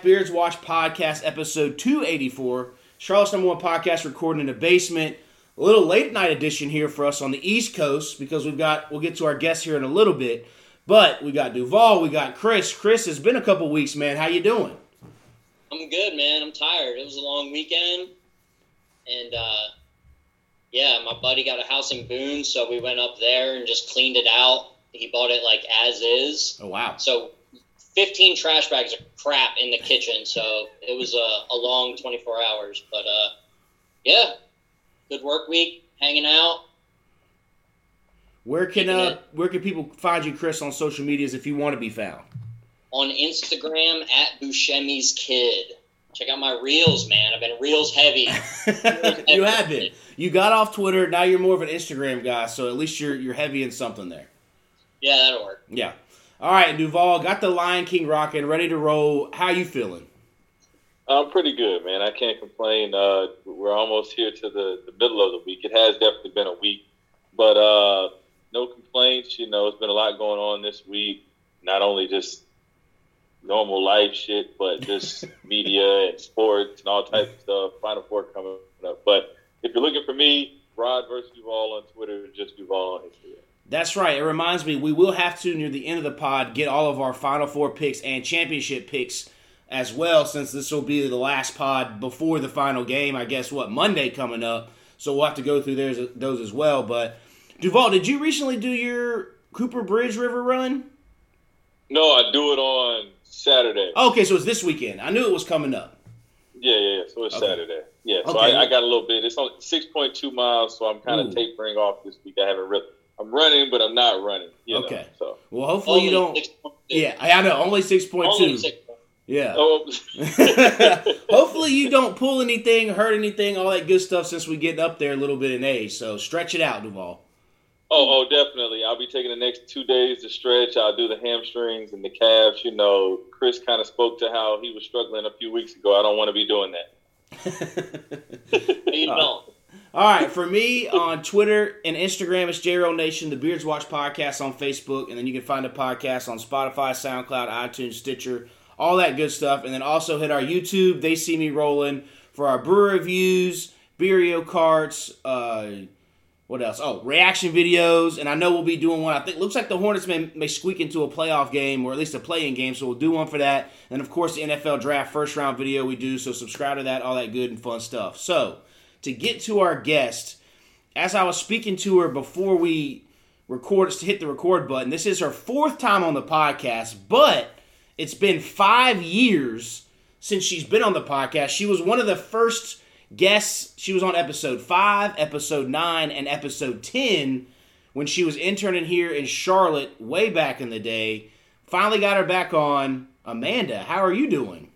back, Beards Watch Podcast, episode 284. Charlotte's number one podcast recording in the basement. A little late night edition here for us on the East Coast because we've got, we'll get to our guests here in a little bit. But we got Duval, we got Chris. Chris, it's been a couple weeks, man. How you doing? I'm good, man. I'm tired. It was a long weekend, and uh, yeah, my buddy got a house in Boone, so we went up there and just cleaned it out. He bought it like as is, Oh, wow. so 15 trash bags of crap in the kitchen. So it was a, a long 24 hours, but uh, yeah, good work week, hanging out. Where can uh, where can people find you, Chris, on social medias if you want to be found? on Instagram at Buscemi's Kid. Check out my reels, man. I've been reels heavy. you have been. You got off Twitter. Now you're more of an Instagram guy, so at least you're you're heavy in something there. Yeah, that'll work. Yeah. All right, Duval got the Lion King rocking, ready to roll. How you feeling? I'm pretty good, man. I can't complain. Uh, we're almost here to the, the middle of the week. It has definitely been a week, but uh, no complaints. You know, it's been a lot going on this week. Not only just normal life shit, but just media and sports and all types of stuff. Final Four coming up. But if you're looking for me, Rod versus Duval on Twitter, just Duval on Instagram. That's right. It reminds me, we will have to, near the end of the pod, get all of our Final Four picks and championship picks as well, since this will be the last pod before the final game. I guess, what, Monday coming up. So we'll have to go through those, those as well. But, Duval, did you recently do your Cooper Bridge River run? No, I do it on Saturday. Okay, so it's this weekend. I knew it was coming up. Yeah, yeah, yeah. So it's Okay. Saturday. Yeah, so Okay. I, I got a little bit. It's only six point two miles, so I'm kind of tapering off this week. I haven't really. I'm running, but I'm not running. You know, Okay. so Well, hopefully you don't. 6.2. Yeah, I know. Only 6.2. Only 6.2. Yeah. oh, Hopefully you don't pull anything, hurt anything, all that good stuff since we getting up there a little bit in age. So stretch it out, Duval. oh, oh, definitely. I'll be taking the next two days to stretch. I'll do the hamstrings and the calves. You know, Chris kind of spoke to how he was struggling a few weeks ago. I don't want to be doing that. You don't. All right, for me on Twitter and Instagram, it's JRO Nation, the Beards Watch Podcast on Facebook, and then you can find the podcast on Spotify, SoundCloud, iTunes, Stitcher, all that good stuff. And then also hit our YouTube, They See Me Rolling, for our brewer reviews, Beerio Karts, uh, what else? Oh, reaction videos, and I know we'll be doing one. I think looks like the Hornets may, may squeak into a playoff game or at least a play-in game, so we'll do one for that. And of course, the NFL draft first round video we do. So subscribe to that, all that good and fun stuff. So to get to our guest, as I was speaking to her before we record to hit the record button, this is her fourth time on the podcast, but it's been five years since she's been on the podcast. She was one of the first guests. She was on episode five, episode nine, and episode ten when she was interning here in Charlotte way back in the day. Finally got her back on. Amanda, how are you doing?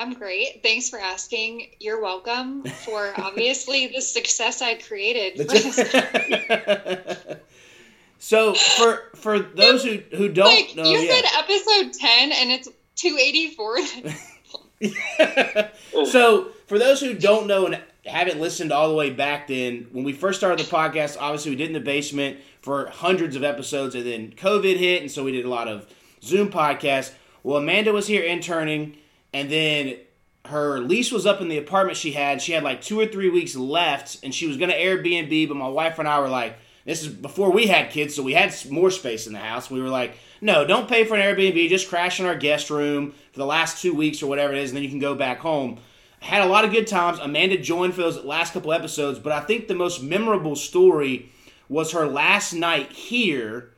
I'm great. Thanks for asking. You're welcome for obviously the success I created. So for for those who who don't like know, you yeah. said episode 10 and it's 284. so for those who don't know and haven't listened all the way back then when we first started the podcast obviously we did in the basement for hundreds of episodes and then covid hit and so we did a lot of zoom podcasts well amanda was here interning and then her lease was up in the apartment she had. She had like two or three weeks left and she was going to airbnb but my wife and i were like this is before we had kids so we had more space in the house. We were like no don't pay for an airbnb just crash in our guest room for the last two weeks or whatever it is and then you can go back home. Had a lot of good times. Amanda joined for those last couple episodes, but I think the most memorable story was her last night here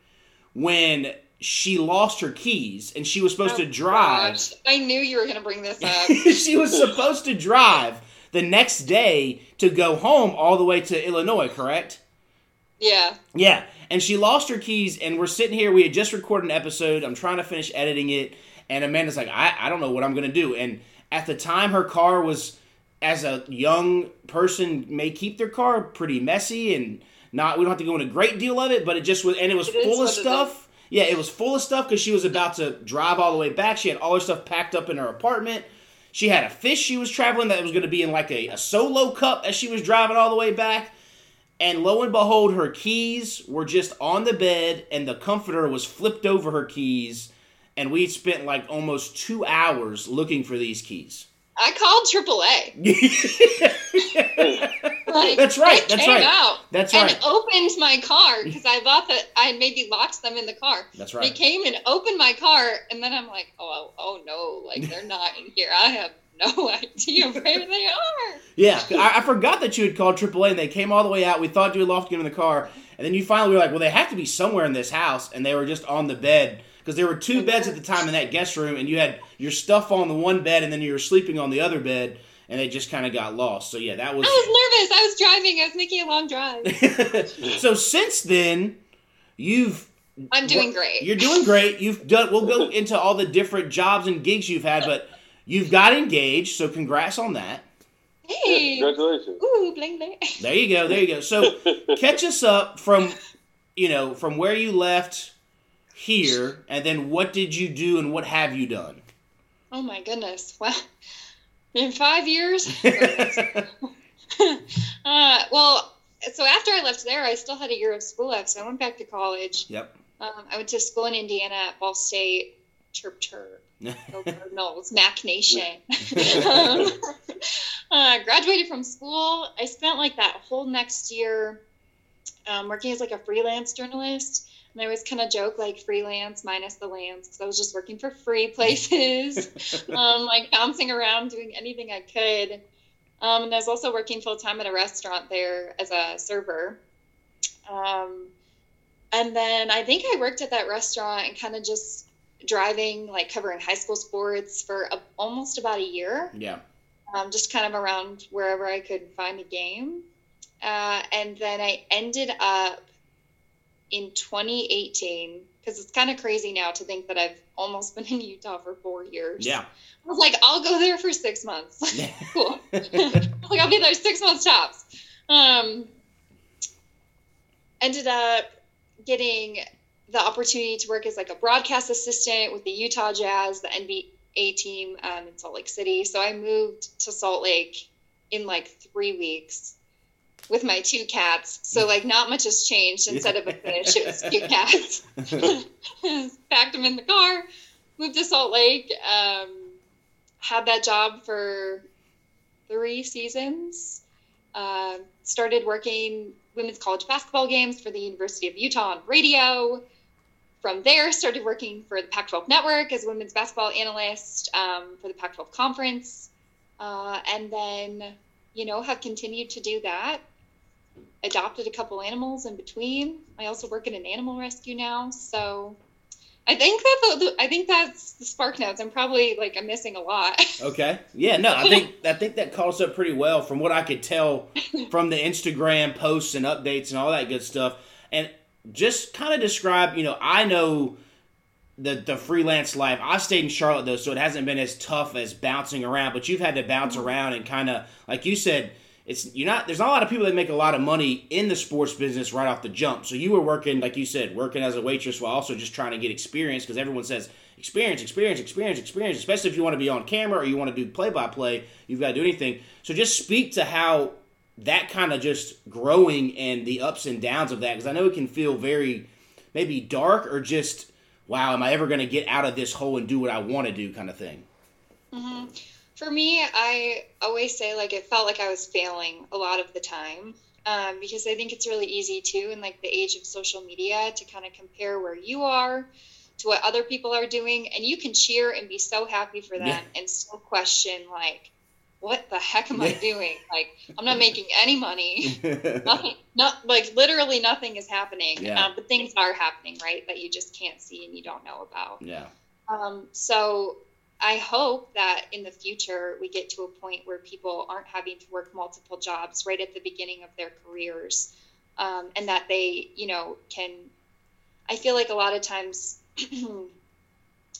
when she lost her keys and she was supposed oh, to Oh, drive. gosh. I knew you were going to bring this up. she was supposed to drive the next day to go home all the way to Illinois, correct? yeah. Yeah, and she lost her keys, and we're sitting here. We had just recorded an episode. I'm trying to finish editing it, and Amanda's like, I, I don't know what I'm going to do. And at the time, her car was, as a young person, may keep their car pretty messy and not. We don't have to go into a great deal of it, but it just was, and it was It full of stuff. Yeah, it was full of stuff because she was about to drive all the way back. She had all her stuff packed up in her apartment. She had a fish she was traveling that was going to be in like a, a solo cup as she was driving all the way back. And lo and behold, her keys were just on the bed, and the comforter was flipped over her keys. And we spent like almost two hours looking for these keys. I called AAA. Like, That's right, that's came right, Out That's right. and opened my car because I thought that I maybe locked them in the car. That's right. They came and opened my car, and then I'm like, oh, oh no, like they're not in here. I have no idea where they are. Yeah, I, I forgot that you had called AAA and they came all the way out. We thought you had lost them in the car, and then you finally were like, "Well, they have to be somewhere in this house," and they were just on the bed because there were two beds at the time in that guest room, and you had your stuff on the one bed, and then you were sleeping on the other bed, and they just kind of got lost. So yeah, that was. I was. was nervous. I was driving. I was making a long drive. so since then, you've I'm doing great. You're doing great. You've done. We'll go into all the different jobs and gigs you've had, but you've got engaged. So congrats on that. Hey. Congratulations. Ooh, bling bling. There you go. There you go. So catch us up from, you know, from where you left here, and then what did you do and what have you done? Oh my goodness. Wow. In five years? uh, well, so after I left there, I still had a year of school left, so I went back to college. Yep. Um, I went to school in Indiana at Ball State. Chirp chirp. Go Cardinals. Mac Nation. um, uh, graduated from school. I spent like that whole next year um, working as like a freelance journalist. And I always kind of joke like freelance minus the lands because I was just working for free places, um, like bouncing around doing anything I could. Um, and I was also working full time at a restaurant there as a server. Um, and then I think I worked at that restaurant and kind of just driving, like covering high school sports for a, almost about a year, yeah. um, just kind of around wherever I could find a game. Uh, and then I ended up in 2018 because it's kind of crazy now to think that I've almost been in Utah for four years. Yeah. I was like, I'll go there for six months. cool. like I'll be there six months tops. Um, ended up getting the opportunity to work as like a broadcast assistant with the Utah Jazz, the NBA team um, in Salt Lake City. So I moved to Salt Lake in like three weeks with my two cats. So like not much has changed. Instead of a fish, it was two cats. Packed them in the car, moved to Salt Lake. Um, had that job for three seasons. Uh, started working women's college basketball games for the University of Utah on radio. From there, started working for the Pac 12 network as a women's basketball analyst um, for the Pac 12 conference. Uh, and then, you know, have continued to do that. Adopted a couple animals in between. I also work in an animal rescue now. So I think that's the, I think that's the spark notes. I'm probably like I'm missing a lot. Okay. Yeah. No, I think I think that calls up pretty well from what I could tell from the Instagram posts and updates and all that good stuff. And just kind of describe. You know, I know the the freelance life. I stayed in Charlotte though, so it hasn't been as tough as bouncing around. But you've had to bounce mm-hmm. around and kind of like you said. It's you're not. There's not a lot of people that make a lot of money in the sports business right off the jump. So you were working, like you said, working as a waitress while also just trying to get experience because everyone says experience, experience, experience, experience. Especially if you want to be on camera or you want to do play by play, you've got to do anything. So just speak to how that kind of just growing and the ups and downs of that because I know it can feel very maybe dark or just wow, am I ever going to get out of this hole and do what I want to do kind of thing. hmm For me, I always say like it felt like I was failing a lot of the time um, because I think it's really easy too in like the age of social media to kind of compare where you are to what other people are doing, and you can cheer and be so happy for them Yeah. and still question like, what the heck am I doing? Like I'm not making any money. nothing not like literally nothing is happening Yeah. um, but things are happening right that you just can't see and you don't know about yeah. um, so i hope that in the future we get to a point where people aren't having to work multiple jobs right at the beginning of their careers um, and that they you know can i feel like a lot of times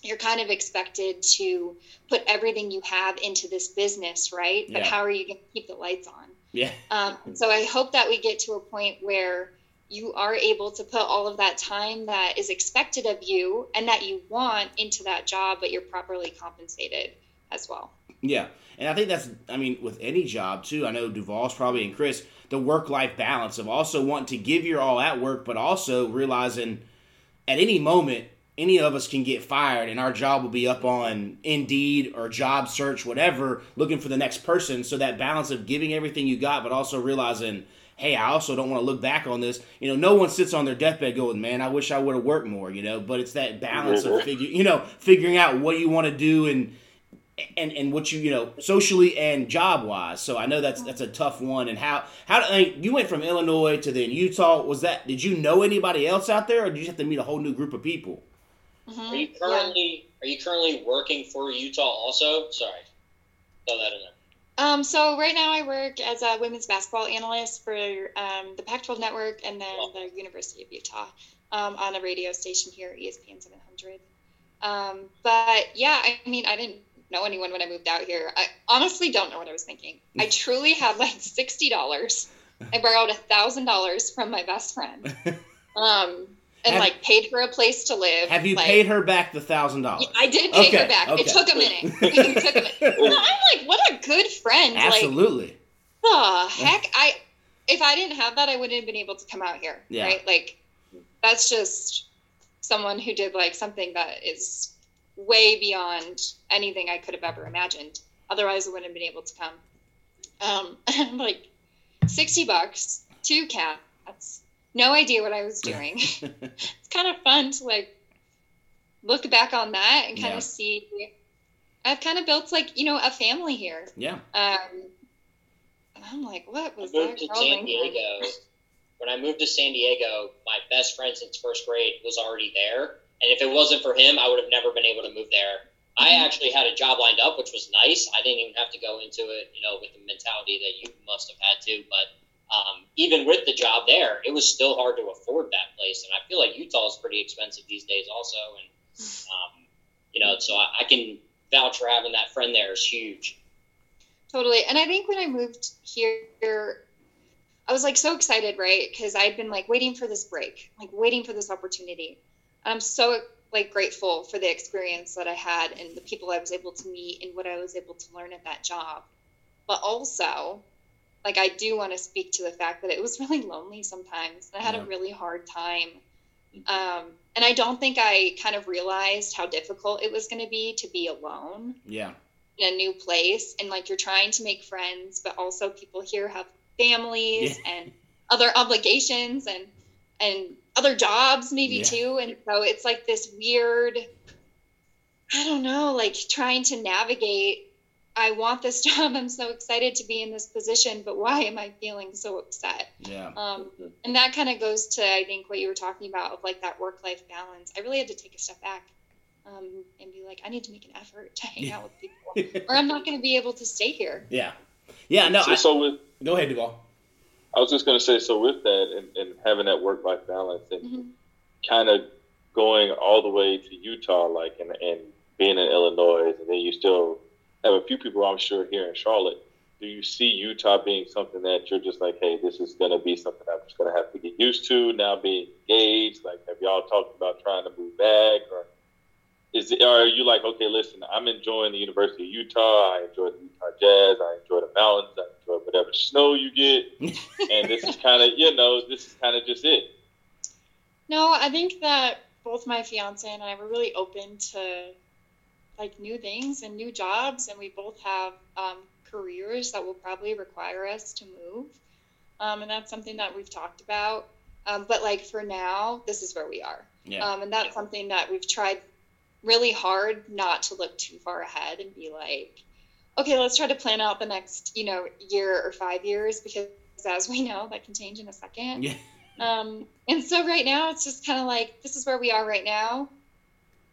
you're kind of expected to put everything you have into this business right but Yeah. how are you going to keep the lights on Yeah. um, so I hope that we get to a point where you are able to put all of that time that is expected of you and that you want into that job, but you're properly compensated as well. Yeah, and I think that's I mean with any job too. I know Duval's probably and Chris the work life balance of also wanting to give your all at work, but also realizing at any moment any of us can get fired and our job will be up on Indeed or job search, whatever, looking for the next person. So that balance of giving everything you got, but also realizing, hey, I also don't want to look back on this. You know, no one sits on their deathbed going, man, I wish I would have worked more, you know, but it's that balance of mm-hmm. figure, you know, figuring out what you want to do and, and, and what you you know socially and job wise. So I know that's that's a tough one. And how how I mean, you went from Illinois to then Utah. Was that did you know anybody else out there, or did you have to meet a whole new group of people? Mm-hmm. Are you currently are you currently working for Utah also? Sorry. Throw that in there. Um, so right now I work as a women's basketball analyst for um, the Pac-12 network and then the University of Utah um, on a radio station here, ESPN 700. Um, but yeah, I mean, I didn't know anyone when I moved out here. I honestly don't know what I was thinking. I truly had like sixty dollars. I borrowed a thousand dollars from my best friend, um, and Have- like paid her a place to live. Have you like, paid her back the thousand dollars? I did pay Okay, her back. okay. It took a minute. it took a minute. No, I'm like, what a good friend. Like, Absolutely. the heck i if i didn't have that i wouldn't have been able to come out here Yeah. right like that's just someone who did like something that is way beyond anything i could have ever imagined otherwise i wouldn't have been able to come um like 60 bucks two cats no idea what i was doing it's kind of fun to like look back on that and kind Yeah. of see i've kind of built like you know a family here yeah. um, and I'm like, what I was moved that to San thinking? Diego. When I moved to San Diego, my best friend since first grade was already there. And if it wasn't for him, I would have never been able to move there. I Mhm. actually had a job lined up, which was nice. I didn't even have to go into it, you know, with the mentality that you must have had to. But um, even with the job there, it was still hard to afford that place. And I feel like Utah is pretty expensive these days, also. And um, you know, so I, I can vouch for having that friend there is huge. Totally. And I think when I moved here, I was like so excited, right? Because I'd been like waiting for this break, like waiting for this opportunity. And I'm so like grateful for the experience that I had and the people I was able to meet and what I was able to learn at that job. But also, like I do want to speak to the fact that it was really lonely sometimes. And I had Yeah. a really hard time. Um, and I don't think I kind of realized how difficult it was going to be to be alone Yeah. in a new place and like you're trying to make friends but also people here have families and other obligations and and other jobs maybe Yeah. too and so it's like this weird i don't know like trying to navigate i want this job i'm so excited to be in this position but why am i feeling so upset Yeah. um, and that kind of goes to i think what you were talking about of like that work life balance i really had to take a step back um, and be like i need to make an effort to hang out with people or i'm not going to be able to stay here Yeah. Yeah. No. so, I, so with go ahead, Duval. I was just going to say, so with that and, and having that work life balance and Mhm. kind of going all the way to Utah, like, and, and being in Illinois, and then you still have a few people, I'm sure, here in Charlotte. Do you see Utah being something that you're just like, hey, this is going to be something I'm just going to have to get used to now being engaged? Like, have y'all talked about trying to move back? Or is it, are you like, okay, listen, I'm enjoying the University of Utah. I enjoy the Utah Jazz. I enjoy the mountains. I enjoy whatever snow you get. and this is kind of, you know, this is kind of just it. no i think that both my fiance and i were really open to like new things and new jobs and we both have um, careers that will probably require us to move um, and that's something that we've talked about um, but like for now this is where we are Yeah. Um, and that's something that we've tried really hard not to look too far ahead and be like, okay, let's try to plan out the next, you know, year or five years because as we know, that can change in a second. Yeah. Um, and so right now it's just kind of like, this is where we are right now.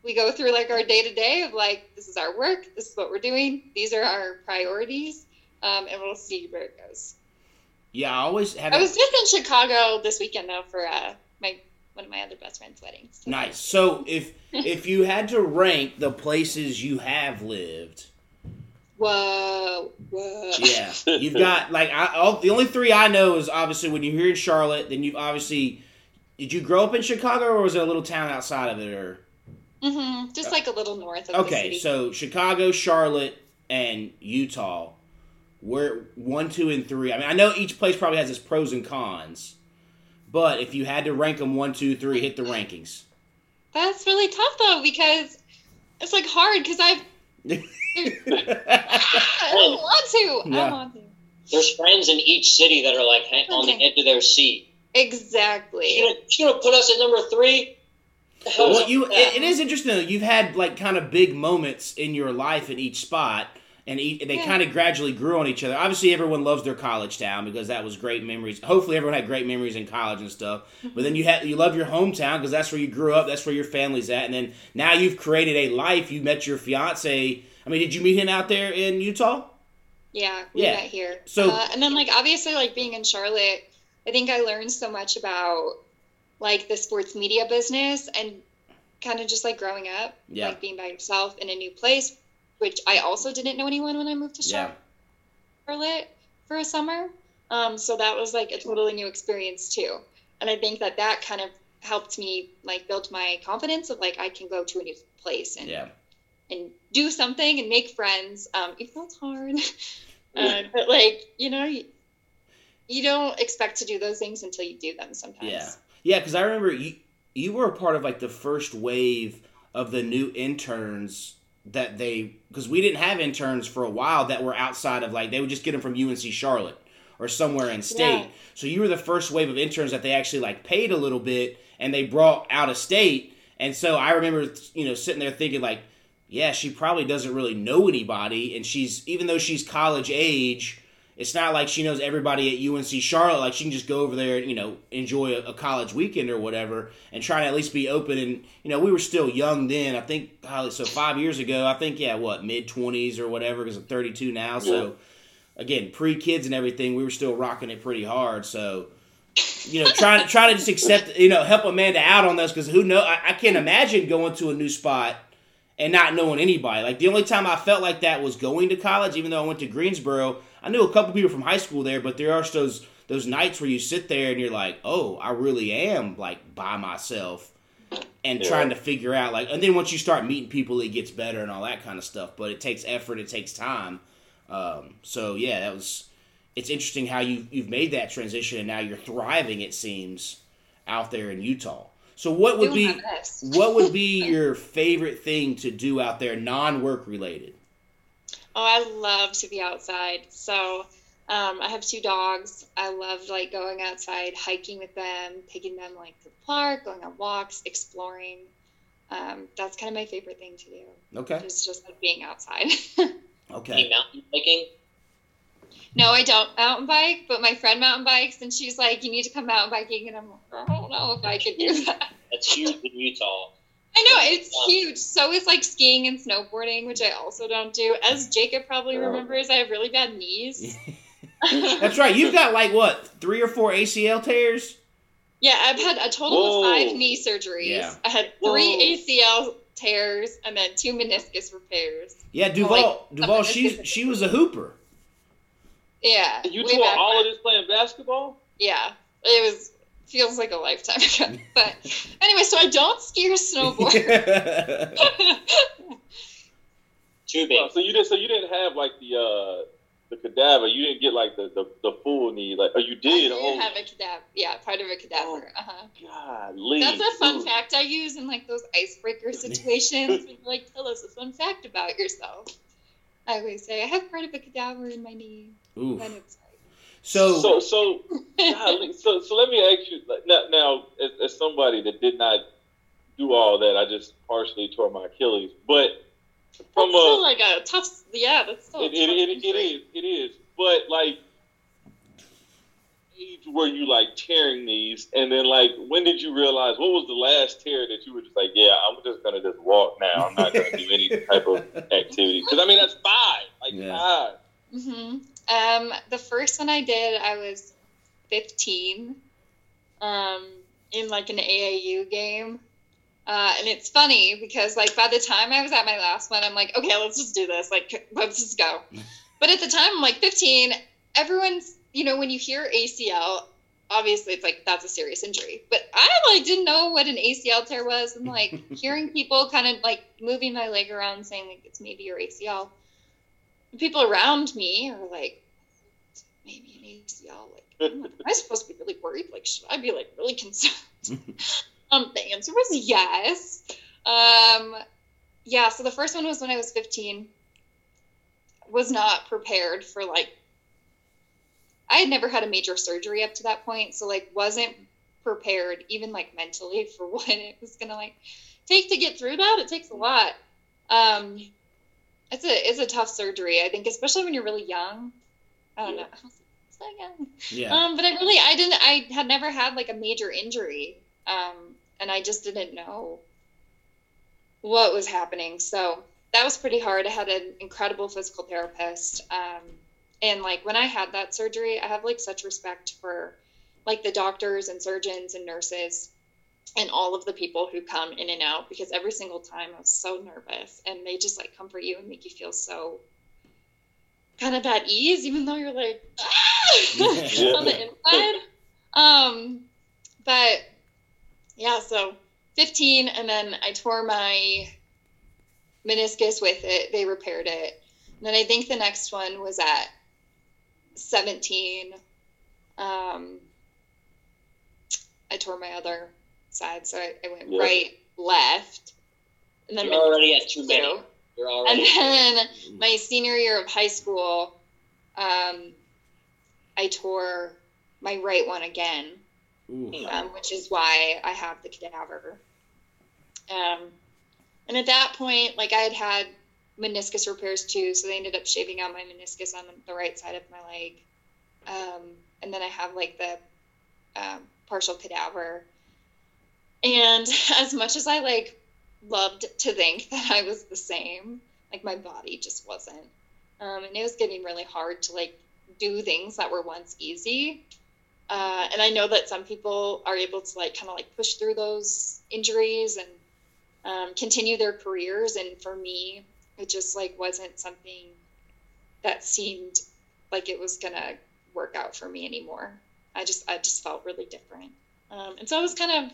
We go through like our day to day of like, this is our work, this is what we're doing, these are our priorities, um, and we'll see where it goes. Yeah. I always had. I was just in Chicago this weekend though for uh, my one of my other best friend's weddings. So- Nice. So if if you had to rank the places you have lived, Whoa, whoa. yeah, you've got like I, all, the only three I know is obviously when you're here in Charlotte, then you've obviously did you grow up in Chicago, or was it a little town outside of it, or? Hmm Just like a little north of the Okay, so Chicago, Charlotte, and Utah. We're one, two, and three. I mean, I know each place probably has its pros and cons, but if you had to rank them one, two, three, hit the rankings. That's really tough though because it's like hard because I've I don't want to. I Yeah. don't want to. There's friends in each city that are like hang- on the Okay. edge of their seat. Exactly. You gonna, you gonna put us at number three? Well, you it, it is interesting. Though. You've had like kind of big moments in your life in each spot, and e- they Yeah. kind of gradually grew on each other. Obviously, everyone loves their college town because that was great memories. Hopefully, everyone had great memories in college and stuff. But then you had you love your hometown because that's where you grew up. That's where your family's at. And then now you've created a life. You met your fiance. I mean, did you meet him out there in Utah? Yeah, we Yeah. met here. So- uh, and then like obviously like being in Charlotte, I think I learned so much about like the sports media business and kind of just like growing up, Yeah. like being by yourself in a new place, which I also didn't know anyone when I moved to Yeah. Charlotte for a summer. Um, so that was like a totally new experience too. And I think that that kind of helped me like build my confidence of like I can go to a new place and Yeah. and do something and make friends. Um, even though it's hard, uh, but like you know, you, you don't expect to do those things until you do them. Sometimes. Yeah, yeah. Because I remember you you were a part of like the first wave of the new interns that they because we didn't have interns for a while that were outside of like they would just get them from UNC Charlotte or somewhere in state. Yeah. So you were the first wave of interns that they actually like paid a little bit and they brought out of state. And so I remember you know sitting there thinking like, yeah, she probably doesn't really know anybody, and she's even though she's college age. It's not like she knows everybody at UNC Charlotte. Like she can just go over there and you know enjoy a, a college weekend or whatever, and try to at least be open. And you know we were still young then. I think so five years ago. I think yeah, what mid twenties or whatever because I'm 32 now. So again, pre kids and everything, we were still rocking it pretty hard. So you know trying to try to just accept you know help Amanda out on this because who know I, I can't imagine going to a new spot and not knowing anybody. Like the only time I felt like that was going to college, even though I went to Greensboro. I knew a couple people from high school there, but there are those those nights where you sit there and you're like, oh, I really am like by myself and Yeah. trying to figure out like, and then once you start meeting people, it gets better and all that kind of stuff. But it takes effort, it takes time. Um, so yeah, that was. It's interesting how you you've made that transition and now you're thriving. It seems out there in Utah. So what would Doing be what would be your favorite thing to do out there, non-work related? Oh, I love to be outside. So um, I have two dogs. I love like going outside, hiking with them, taking them like to the park, going on walks, exploring. Um, that's kind of my favorite thing to do. Okay, It's just like being outside. Any okay, mountain biking? no, I don't mountain bike, but my friend mountain bikes, and she's like, "You need to come mountain biking," and I'm like, "I don't know if I could do that." That's huge in Utah. I know it's Yeah. huge. So is like skiing and snowboarding, which I also don't do. As Jacob probably remembers, I have really bad knees. that's right. You've got like what three or four ACL tears? Yeah, I've had a total Whoa. of five knee surgeries. Yeah. I had three ACL tears and then two meniscus repairs. Yeah, Duval. like, Duval. something She she was a hooper. Yeah, You way tore all when. of this playing basketball? Yeah, it was feels like a lifetime ago. But anyway, so I don't ski or snowboard. Too big. Oh, so you did. So you didn't have like the uh the cadaver. You didn't get like the the, the full knee. Like oh, you I did. did oh, have a cadaver. Yeah, part of a cadaver. Uh-huh. golly. That's a fun dude. fact I use in like those icebreaker situations. when you're like, tell us a fun fact about yourself. I always say I have part of a cadaver in my knee. Oof. And it's So, So so golly, so so let me ask you now, now as, as somebody that did not do all that, I just partially tore my Achilles. But from that's still a like a tough. Yeah, that's still. a it, it, tough it, it injury. is it is. But like age were you like tearing these and then like when did you realize what was the last tear that you were just like yeah i'm just gonna just walk now i'm not gonna do any type of activity because i mean that's five like Yeah. five hmm Um, the first one I did, I was 15, um, in like an AAU game. Uh, and it's funny because like by the time I was at my last one, I'm like, okay, let's just do this. Like, let's just go. But at the time, I'm like 15. Everyone's, you know, when you hear ACL, obviously it's like that's a serious injury. But I like didn't know what an ACL tear was, and like hearing people kind of like moving my leg around, saying like it's maybe your ACL. People around me are like, maybe an ACL. Like, am I supposed to be really worried? Like, should I be like really concerned? um, the answer was yes. Um, yeah. So the first one was when I was 15. Was not prepared for like I had never had a major surgery up to that point, so like wasn't prepared even like mentally for what it was gonna like take to get through that. It takes a lot. Um, it's a it's a tough surgery. I think, especially when you're really young. I don't Yeah. know. I was so young. Yeah. Um, but I really I didn't I had never had like a major injury. Um, and I just didn't know what was happening. So that was pretty hard. I had an incredible physical therapist. Um, and like when I had that surgery, I have like such respect for like the doctors and surgeons and nurses and all of the people who come in and out because every single time I was so nervous and they just like comfort you and make you feel so kind of at ease, even though you're like ah! on the inside. Um, but yeah, so 15, and then I tore my meniscus with it. They repaired it. And then I think the next one was at 17. Um, I tore my other side, so I, I went Yeah. right, left, and then You're already at too many. two. You're And then my senior year of high school, um, I tore my right one again, um, which is why I have the cadaver. Um, and at that point, like I had had meniscus repairs too, so they ended up shaving out my meniscus on the right side of my leg. Um, and then I have like the um, partial cadaver. And as much as I like loved to think that I was the same, like my body just wasn't. Um, and it was getting really hard to like do things that were once easy. Uh, and I know that some people are able to like kind of like push through those injuries and um, continue their careers. And for me, it just like wasn't something that seemed like it was gonna work out for me anymore. I just I just felt really different. Um, and so I was kind of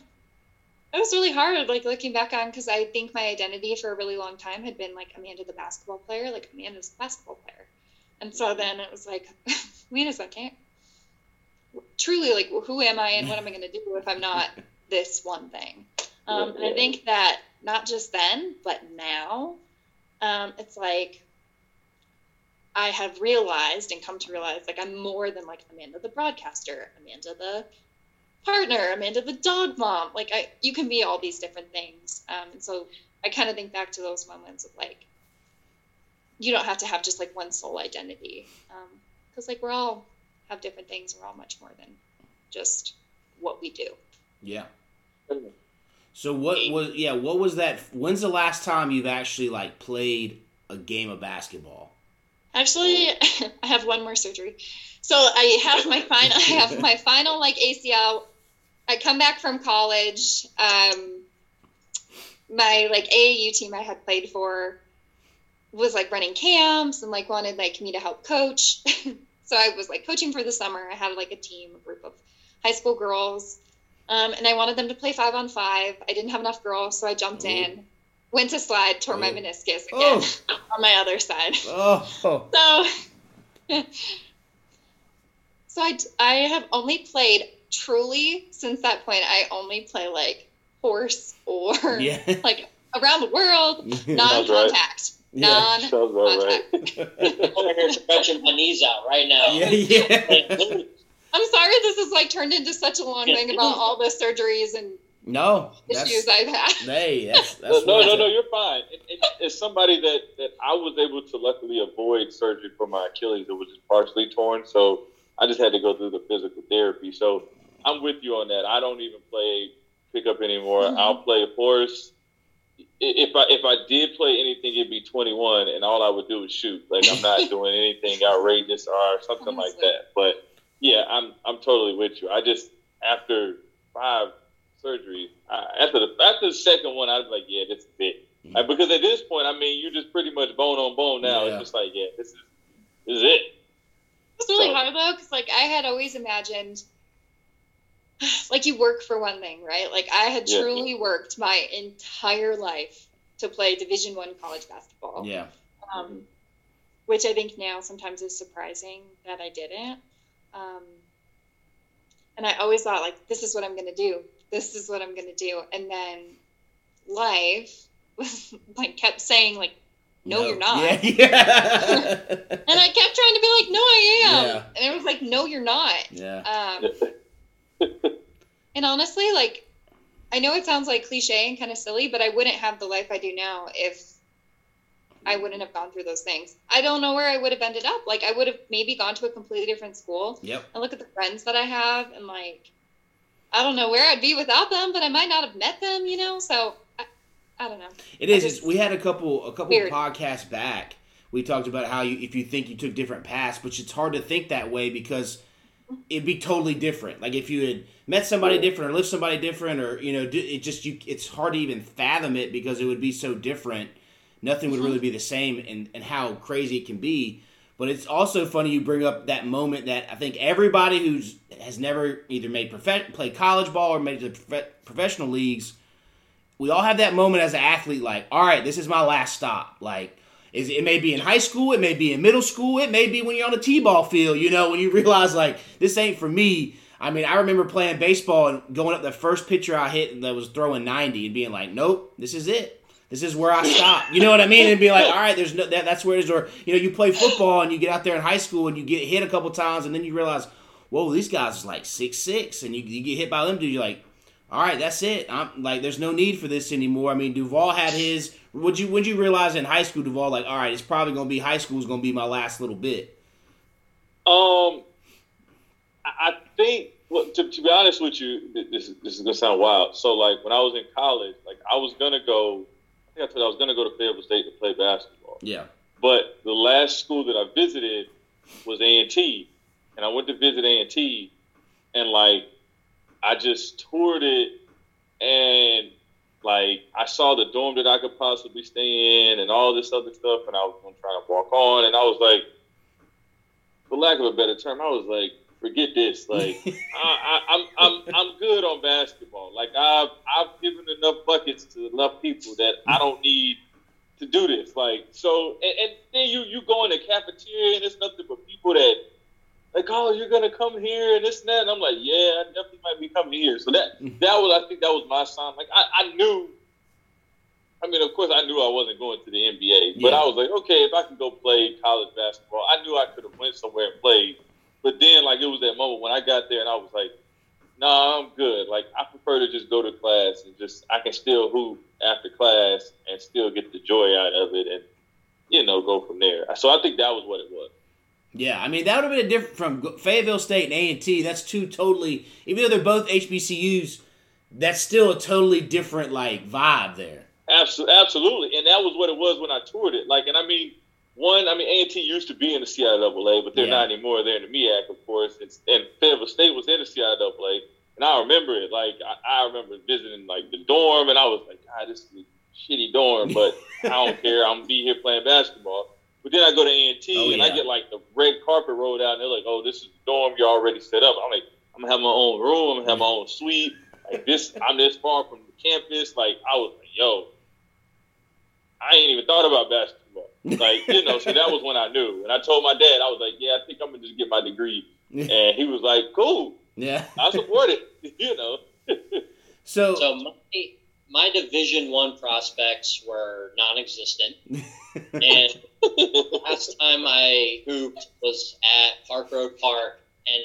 it was really hard like looking back on because I think my identity for a really long time had been like Amanda the basketball player, like Amanda's the basketball player. And so then it was like, wait a second. Truly, like, who am I and what am I going to do if I'm not this one thing? Um, and I think that not just then, but now, um, it's like I have realized and come to realize like I'm more than like Amanda the broadcaster, Amanda the partner, Amanda the dog mom. Like I, you can be all these different things. Um, and so I kind of think back to those moments of like, you don't have to have just like one sole identity, because like we're all have different things. We're all much more than just what we do. Yeah. So what was yeah? What was that? When's the last time you've actually like played a game of basketball? Actually, I have one more surgery. So I have my final. I have my final like ACL. I come back from college. Um, my like AAU team I had played for was like running camps and like wanted like me to help coach. so I was like coaching for the summer. I had like a team, a group of high school girls, um, and I wanted them to play five on five. I didn't have enough girls, so I jumped Oh. in, went to slide, tore my Oh. meniscus again Oh. on my other side. Oh, So, so I, I have only played truly since that point. I only play like horse or yeah. like around the world, Sounds non-contact, Yeah. non. Sounds about right. I'm over here stretching my knees out right now. yeah, yeah. I'm sorry, this is like turned into such a long thing about all the surgeries and No, that's issues I've had. hey, that's No, that's no, no, no, you're fine. It, it, it's somebody that, that I was able to luckily avoid surgery for my Achilles. It was just partially torn, so I just had to go through the physical therapy. So I'm with you on that. I don't even play pickup anymore. Mhm. I'll play horse. If I if I did play anything, it'd be 21, and all I would do is shoot. Like I'm not doing anything outrageous or something like that. But yeah, I'm I'm totally with you. I just after five surgeries, I, after the after the second one, I was like, yeah, this is it. Mhm. Like, because at this point, I mean, you're just pretty much bone on bone now. Yeah. It's just like, yeah, this is this is it. It's really So- hard though, because like I had always imagined like you work for one thing, right? Like I had Yeah. truly worked my entire life to play Division One college basketball. Yeah. um, which I think now sometimes is surprising that I didn't. Um, and I always thought like, this is what I'm gonna do. This is what I'm gonna do. And then life was like kept saying like, no, you're not. Yeah. yeah. And I kept trying to be like, no, I am. Yeah. And it was like, no, you're not. yeah. Um, and honestly, like, I know it sounds like cliche and kind of silly, but I wouldn't have the life I do now if I wouldn't have gone through those things. I don't know where I would have ended up. Like, I would have maybe gone to a completely different school Yep. and look at the friends that I have, and like, I don't know where I'd be without them, but I might not have met them, you know? So, I, I don't know. It is. Just- we had a couple a couple Weird. podcasts back. We talked about how you, if you think you took different paths, but it's hard to think that way because it'd be totally different. Like if you had met somebody different or lived somebody different, or you know, it just you. It's hard to even fathom it because it would be so different. Nothing would mm-hmm. really be the same, and and how crazy it can be. But it's also funny you bring up that moment that I think everybody who's has never either made prof- play college ball or made the prof- professional leagues we all have that moment as an athlete like all right this is my last stop like is it may be in high school it may be in middle school it may be when you're on the t-ball field you know when you realize like this ain't for me i mean i remember playing baseball and going up the first pitcher i hit that was throwing 90 and being like nope this is it this is where I stop. You know what I mean? And be like, all right, there's no that, that's where it is. Or you know, you play football and you get out there in high school and you get hit a couple times and then you realize, whoa, these guys is like six six, and you, you get hit by them dude. You're like, all right, that's it. I'm like, there's no need for this anymore. I mean, Duval had his. Would you would you realize in high school, Duval, like, all right, it's probably gonna be high school is gonna be my last little bit. Um, I I think. Well, to, to be honest with you, this is, this is gonna sound wild. So, like when I was in college, like I was gonna go. I think I told you I was gonna go to Fayetteville State to play basketball. Yeah. But the last school that I visited was A and T, and I went to visit A and T, and like I just toured it, and like I saw the dorm that I could possibly stay in, and all this other stuff, and I was gonna try to walk on, and I was like, for lack of a better term, I was like, forget this, like. I, I, I'm I'm I'm good on basketball. Like I've I've given enough buckets to enough people that I don't need to do this. Like so, and, and then you you go in the cafeteria and it's nothing but people that like, oh, you're gonna come here and this and that. And I'm like, yeah, I definitely might be coming here. So that mm-hmm. that was I think that was my sign. Like I, I knew. I mean, of course, I knew I wasn't going to the NBA, but Yeah. I was like, okay, if I can go play college basketball, I knew I could have went somewhere and played. But then, like, it was that moment when I got there and I was like, no, I'm good. Like, I prefer to just go to class and just, I can still hoop after class and still get the joy out of it and, you know, go from there. So I think that was what it was. Yeah, I mean that would have been a different from Fayetteville State and A and T. That's two totally, even though they're both HBCUs, that's still a totally different like vibe there. Absolutely, absolutely, and that was what it was when I toured it. Like, and I mean, one, I mean, A and T used to be in the CIAA, but they're Yeah. not anymore. They're in the MEAC, of course. It's, and Fayetteville State was in the CIAA, and I remember it. Like, I, I remember visiting like the dorm, and I was like, God, this is a shitty dorm, but I don't care. I'm gonna be here playing basketball. But then I go to A and T, Oh, and yeah. I get like the red carpet rolled out, and they're like, "Oh, this is the dorm you're already set up." I'm like, I'm gonna have my own room, I'm gonna have my own suite. Like this, I'm this far from the campus. Like I was like, "Yo, I ain't even thought about basketball." Like you know, so that was when I knew. And I told my dad, I was like, "Yeah, I think I'm gonna just get my degree," and he was like, "Cool, Yeah. I support it." you know. So, So my my Division One prospects were non-existent, and last time I hooped was at Park Road Park, and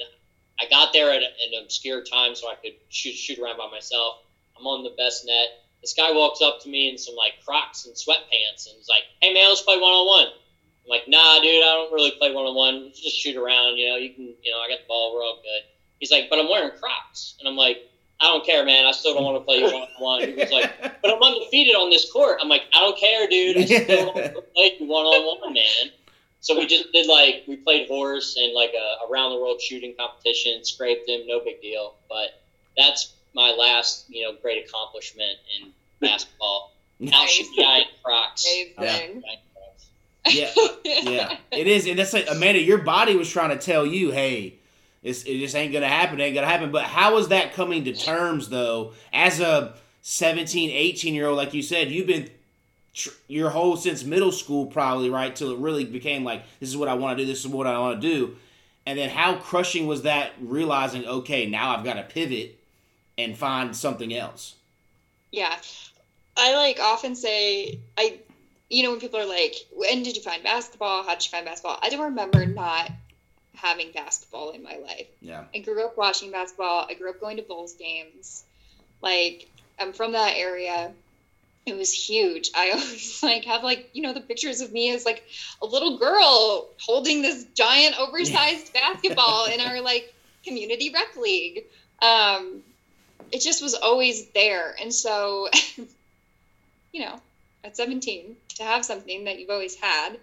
I got there at an obscure time so I could shoot shoot around by myself. I'm on the best net. This guy walks up to me in some like Crocs and sweatpants, and he's like, "Hey man, let's play one on one." I'm like, "Nah, dude, I don't really play one on one. Just shoot around, you know. You can, you know, I got the ball, we're all good." He's like, "But I'm wearing Crocs," and I'm like, "I don't care, man. I still don't want to play you one on one." He was like, "But I'm undefeated on this court." I'm like, "I don't care, dude. I still want to play you one on one, man." So we just did like we played horse and like a around the world shooting competition, scraped him, no big deal. But that's my last, you know, great accomplishment in basketball. Out shoot guy in Crocs. Amazing. Guy yeah, yeah, it is, and that's like Amanda. Your body was trying to tell you, hey, It's, it just ain't gonna happen. It ain't gonna happen. But how is that coming to terms though? As a 17, 18 year old, like you said, you've been tr- your whole since middle school probably right till it really became like this is what I want to do. This is what I want to do. And then how crushing was that realizing okay now I've got to pivot and find something else. Yeah. I like often say I you know when people are like when did you find basketball? How did you find basketball? I don't remember not having basketball in my life. Yeah. I grew up watching basketball. I grew up going to Bulls games. Like I'm from that area. It was huge. I always like have like you know the pictures of me as like a little girl holding this giant oversized basketball in our like community rec league. Um, it just was always there, and so you know at 17 to have something that you've always had,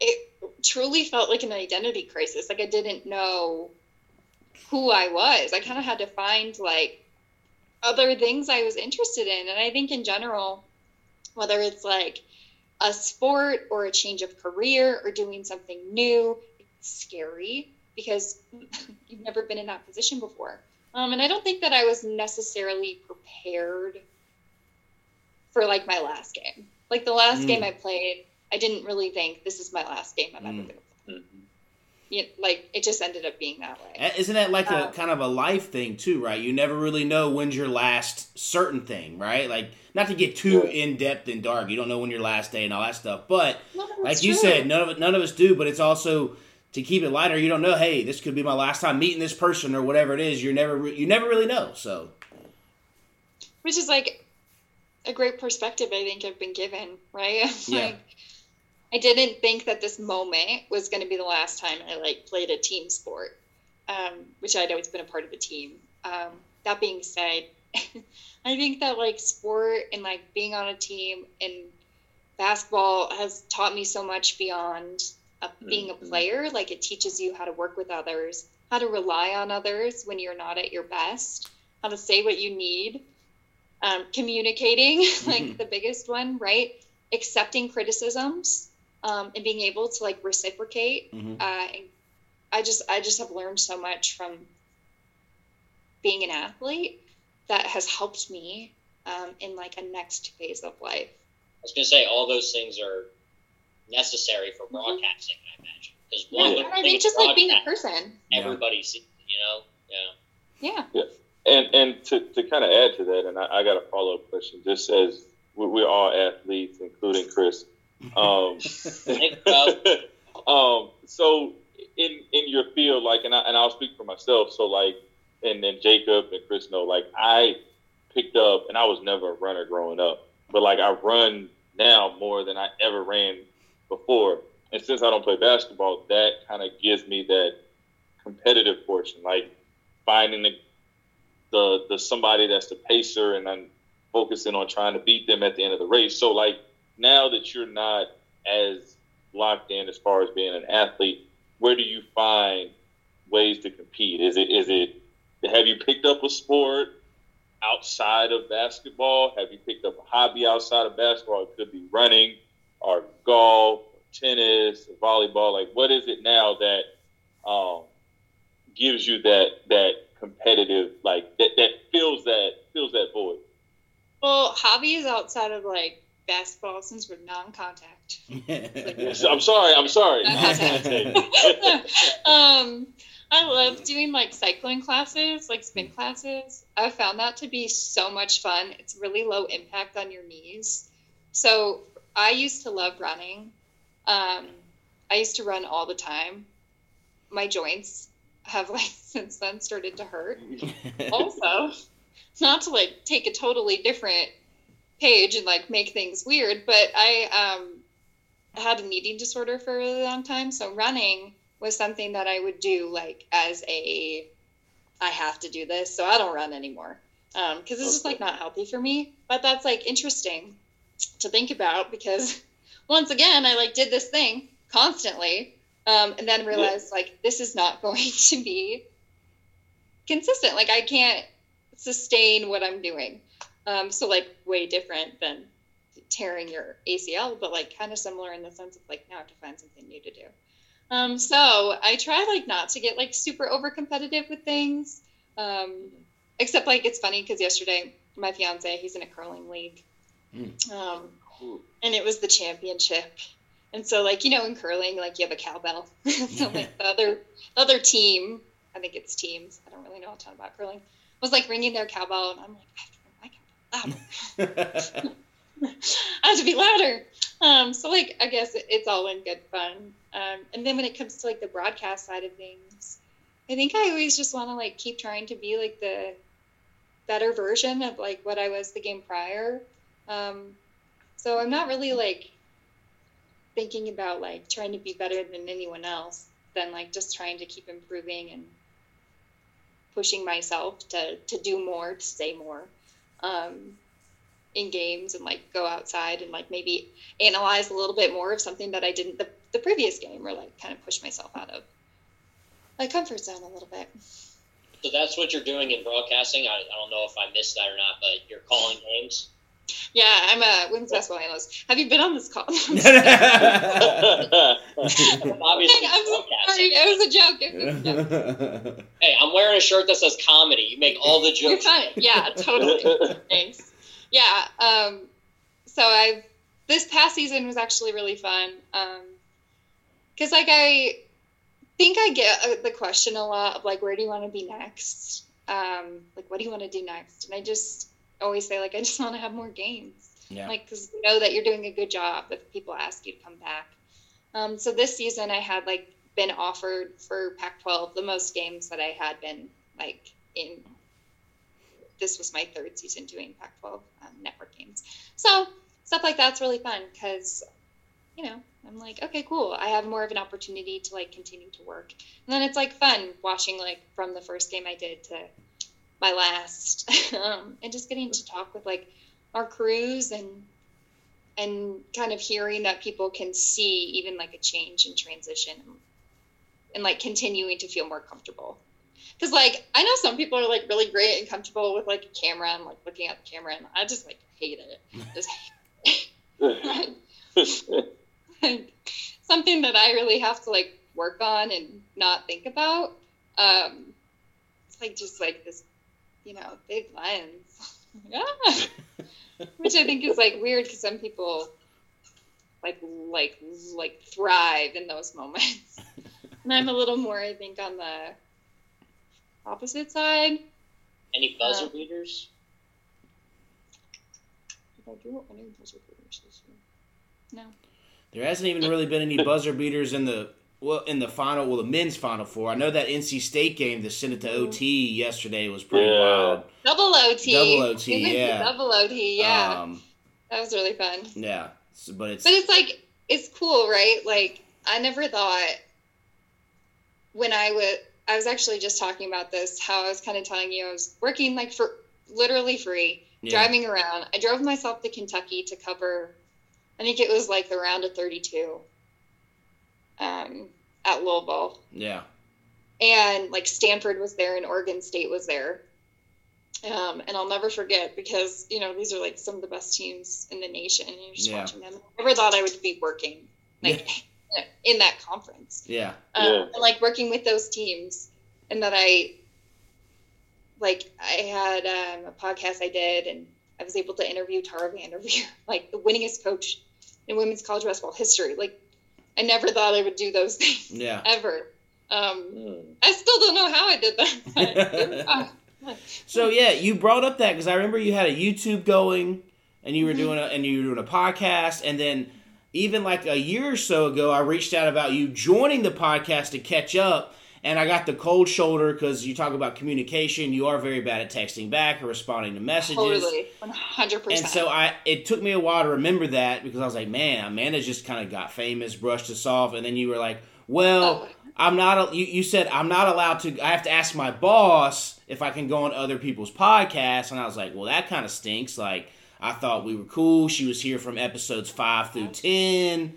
it truly felt like an identity crisis. Like I didn't know who I was. I kind of had to find like other things I was interested in. And I think in general, whether it's like a sport or a change of career or doing something new, it's scary because you've never been in that position before. Um, and I don't think that I was necessarily prepared for like my last game. Like the last Mm. game I played, I didn't really think this is my last game I'm ever Mm. going to play. Yeah, like it just ended up being that way. Isn't that like a Um, kind of a life thing too, right? You never really know when's your last certain thing, right? Like not to get too Yeah. in depth and dark. You don't know when your last day and all that stuff. But like you true. said, none of none of us do. But it's also to keep it lighter. You don't know. Hey, this could be my last time meeting this person or whatever it is. You're never you never really know. So which is like a great perspective I think I've been given, right? Yeah. like I didn't think that this moment was going to be the last time I like played a team sport, um, which I'd always been a part of a team. Um, that being said, I think that like sport and like being on a team and basketball has taught me so much beyond uh being a Mhm. player. Like it teaches you how to work with others, how to rely on others when you're not at your best, how to say what you need, um, communicating, like Mhm. the biggest one, right? Accepting criticisms um, and being able to like reciprocate. mhm. Uh, I just I just have learned so much from being an athlete that has helped me um, in like a next phase of life. I was gonna say all those things are necessary for broadcasting, I imagine. Because one, Yeah, I think think just like being a broadcast, person. Yeah. sees, you know, yeah. Yeah. And and to, to kind of add to that, and I, I got a follow up question. Just as we're, we're all athletes, including Chris. Um, um, so in in your field, like, and I and I'll speak for myself. So like, and then Jacob and Chris know, like, I picked up, and I was never a runner growing up, but like I run now more than I ever ran before. And since I don't play basketball, that kind of gives me that competitive portion, like finding the the the somebody that's the pacer, and I'm focusing on trying to beat them at the end of the race. So like now that you're not as locked in as far as being an athlete, where do you find ways to compete? Is it is it have you picked up a sport outside of basketball? Have you picked up a hobby outside of basketball? It could be running or golf, tennis, volleyball. Like what is it now that um, gives you that that competitive like that that fills that fills that void? Well, hobbies outside of like basketball, since we're non-contact. Yes, I'm sorry. I'm sorry. um, I love doing like cycling classes, like spin classes. I've found that to be so much fun. It's really low impact on your knees. So I used to love running. Um, I used to run all the time. My joints have like since then started to hurt. also, not to like take a totally different page and like make things weird, but I um had an eating disorder for a really long time, so running was something that I would do like as a I have to do this, so I don't run anymore because it's just like not healthy for me. But that's like interesting to think about because once again I like did this thing constantly um, and then realized like this is not going to be consistent. Like I can't sustain what I'm doing. Um, so like way different than tearing your ACL, but like kind of similar in the sense of like now I have to find something new to do. Um, so I try like not to get like super over competitive with things. Um, except like it's funny because yesterday my fiance he's in a curling league, Mm. um, and it was the championship. And so like you know in curling like you have a cowbell. so like the other the other team, I think it's teams. I don't really know a ton about curling. Was like ringing their cowbell, and I'm like louder. I have to be louder. Um, so like I guess it, it's all in good fun. Um, and then when it comes to like the broadcast side of things, I think I always just want to like keep trying to be like the better version of like what I was the game prior. Um, so I'm not really like thinking about like trying to be better than anyone else than like just trying to keep improving and pushing myself to to do more, to say more. Um, in games and like go outside and like maybe analyze a little bit more of something that I didn't the, the previous game or like kind of push myself out of my comfort zone a little bit. So that's what you're doing in broadcasting. I, I don't know if I missed that or not, but you're calling games. Yeah, I'm a women's basketball analyst. Have you been on this call? I'm Obviously, I'm so sorry. It was a joke. It was a joke. Hey, I'm wearing a shirt that says comedy. You make all the You're jokes. fine. Yeah, totally. Thanks. Yeah. Um, so I this past season was actually really fun. Um, cause like I think I get uh, the question a lot of like, where do you want to be next? Um, like, what do you want to do next? And I just always say like, I just want to have more games. yeah. like because you know that you're doing a good job if people ask you to come back. Um, so this season i had like been offered for pac 12 the most games that i had been like in. This was my third season doing pac 12 um, network games. So stuff like that's really fun because you know i'm like okay cool. I have more of an opportunity to like continue to work. And then it's like fun watching like from the first game i did to my last um, and just getting to talk with like our crews and and kind of hearing that people can see even like a change and transition and like continuing to feel more comfortable. Because like i know some people are like really great and comfortable with like a camera and like looking at the camera and i just like hate it. Just like, something that i really have to like work on and not think about. Um it's like just like this you know big lens ah! which I think is like weird because some people like like like thrive in those moments, and I'm a little more I think on the opposite side. Any buzzer Uh, beaters? Did I do any buzzer beaters this year? No. There hasn't even really been any buzzer beaters in the well in the final, well the men's final four. I know that NC State game that sent it to OT yesterday was pretty Yeah. wild. Double OT. Double OT, We went to yeah. Double OT. Yeah, Um, that was really fun. yeah. So- but it's But it's like it's cool, right? Like I never thought when I was I was actually just talking about this how I was kind of telling you I was working like for literally free, yeah. driving around. I drove myself to Kentucky to cover I think it was like the round of 32 um, at Louisville. Yeah. And like Stanford was there and Oregon State was there. Um, and I'll never forget because you know these are like some of the best teams in the nation, and you're just Yeah. watching them. I never thought I would be working like in that conference, Yeah. um, Yeah. and like working with those teams, and that I like I had um, a podcast I did, and I was able to interview Tara VanDerveer, like the winningest coach in women's college basketball history. Like I never thought I would do those things Yeah. ever. Um, Hmm. I still don't know how I did that. But it was fun. So yeah, you brought up that because I remember you had a YouTube going, and you were Mhm. doing a and you were doing a podcast, and then even like a year or so ago, I reached out about you joining the podcast to catch up, and I got the cold shoulder because you talk about communication. You are very bad at texting back or responding to messages. Totally, one hundred And percent. And so I, it took me a while to remember that because I was like, man, Amanda just kind of got famous, brushed us off, and then you were like, well, Oh. I'm not. You, you said I'm not allowed to. I have to ask my boss if I can go on other people's podcasts, and I was like, well, that kind of stinks. Like I thought we were cool. She was here from episodes five through ten,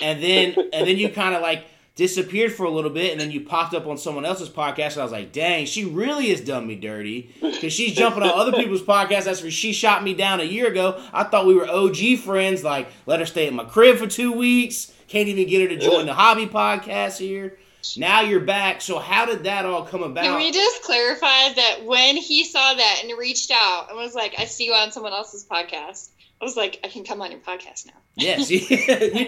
and then and then you kind of like disappeared for a little bit, and then you popped up on someone else's podcast. And I was like, dang, she really has done me dirty because she's jumping on other people's podcasts. That's where she shot me down a year ago. I thought we were OG friends. Like, let her stay at my crib for two weeks. Can't even get her to join the hobby podcast here. Now you're back. So how did that all come about? Can we just clarify that when he saw that and reached out and was like, I see you on someone else's podcast, I was like, I can come on your podcast now. Yes, you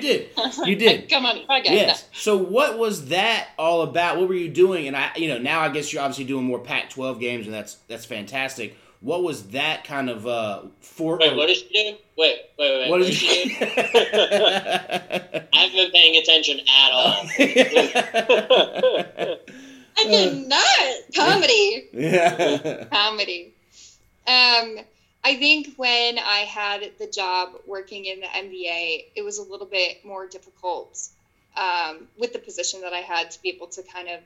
did. You did. come on your podcast Yes. now. So what was that all about? What were you doing? And I, you know, now I guess you're obviously doing more Pac-12 games, and that's that's fantastic. What was that kind of uh for? Wait, what did she do? Wait, wait, wait. What What did did she do? I haven't been paying attention at all. I did not. Comedy. yeah. Comedy. Um, I think when I had the job working in the NBA, it was a little bit more difficult um, with the position that I had to be able to kind of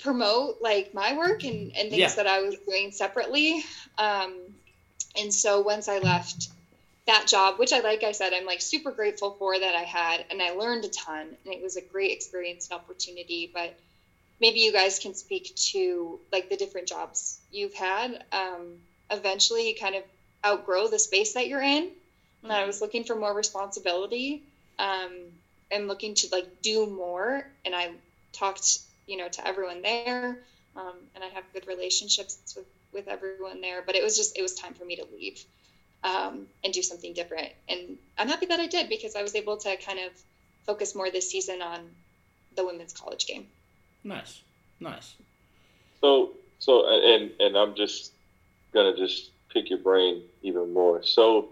promote like my work and, and things Yeah. that I was doing separately. Um, and so once I left that job, which I like I said, I'm like super grateful for that I had, and I learned a ton, and it was a great experience and opportunity. But maybe you guys can speak to like the different jobs you've had. Um, eventually, you kind of outgrow the space that you're in, and I was looking for more responsibility, um, and looking to like do more. And I talked, you know, to everyone there, um, and I have good relationships with with everyone there. But it was just it was time for me to leave um, and do something different. And I'm happy that I did because I was able to kind of focus more this season on the women's college game. nice, nice. So, so, and and I'm just gonna just pick your brain even more. So,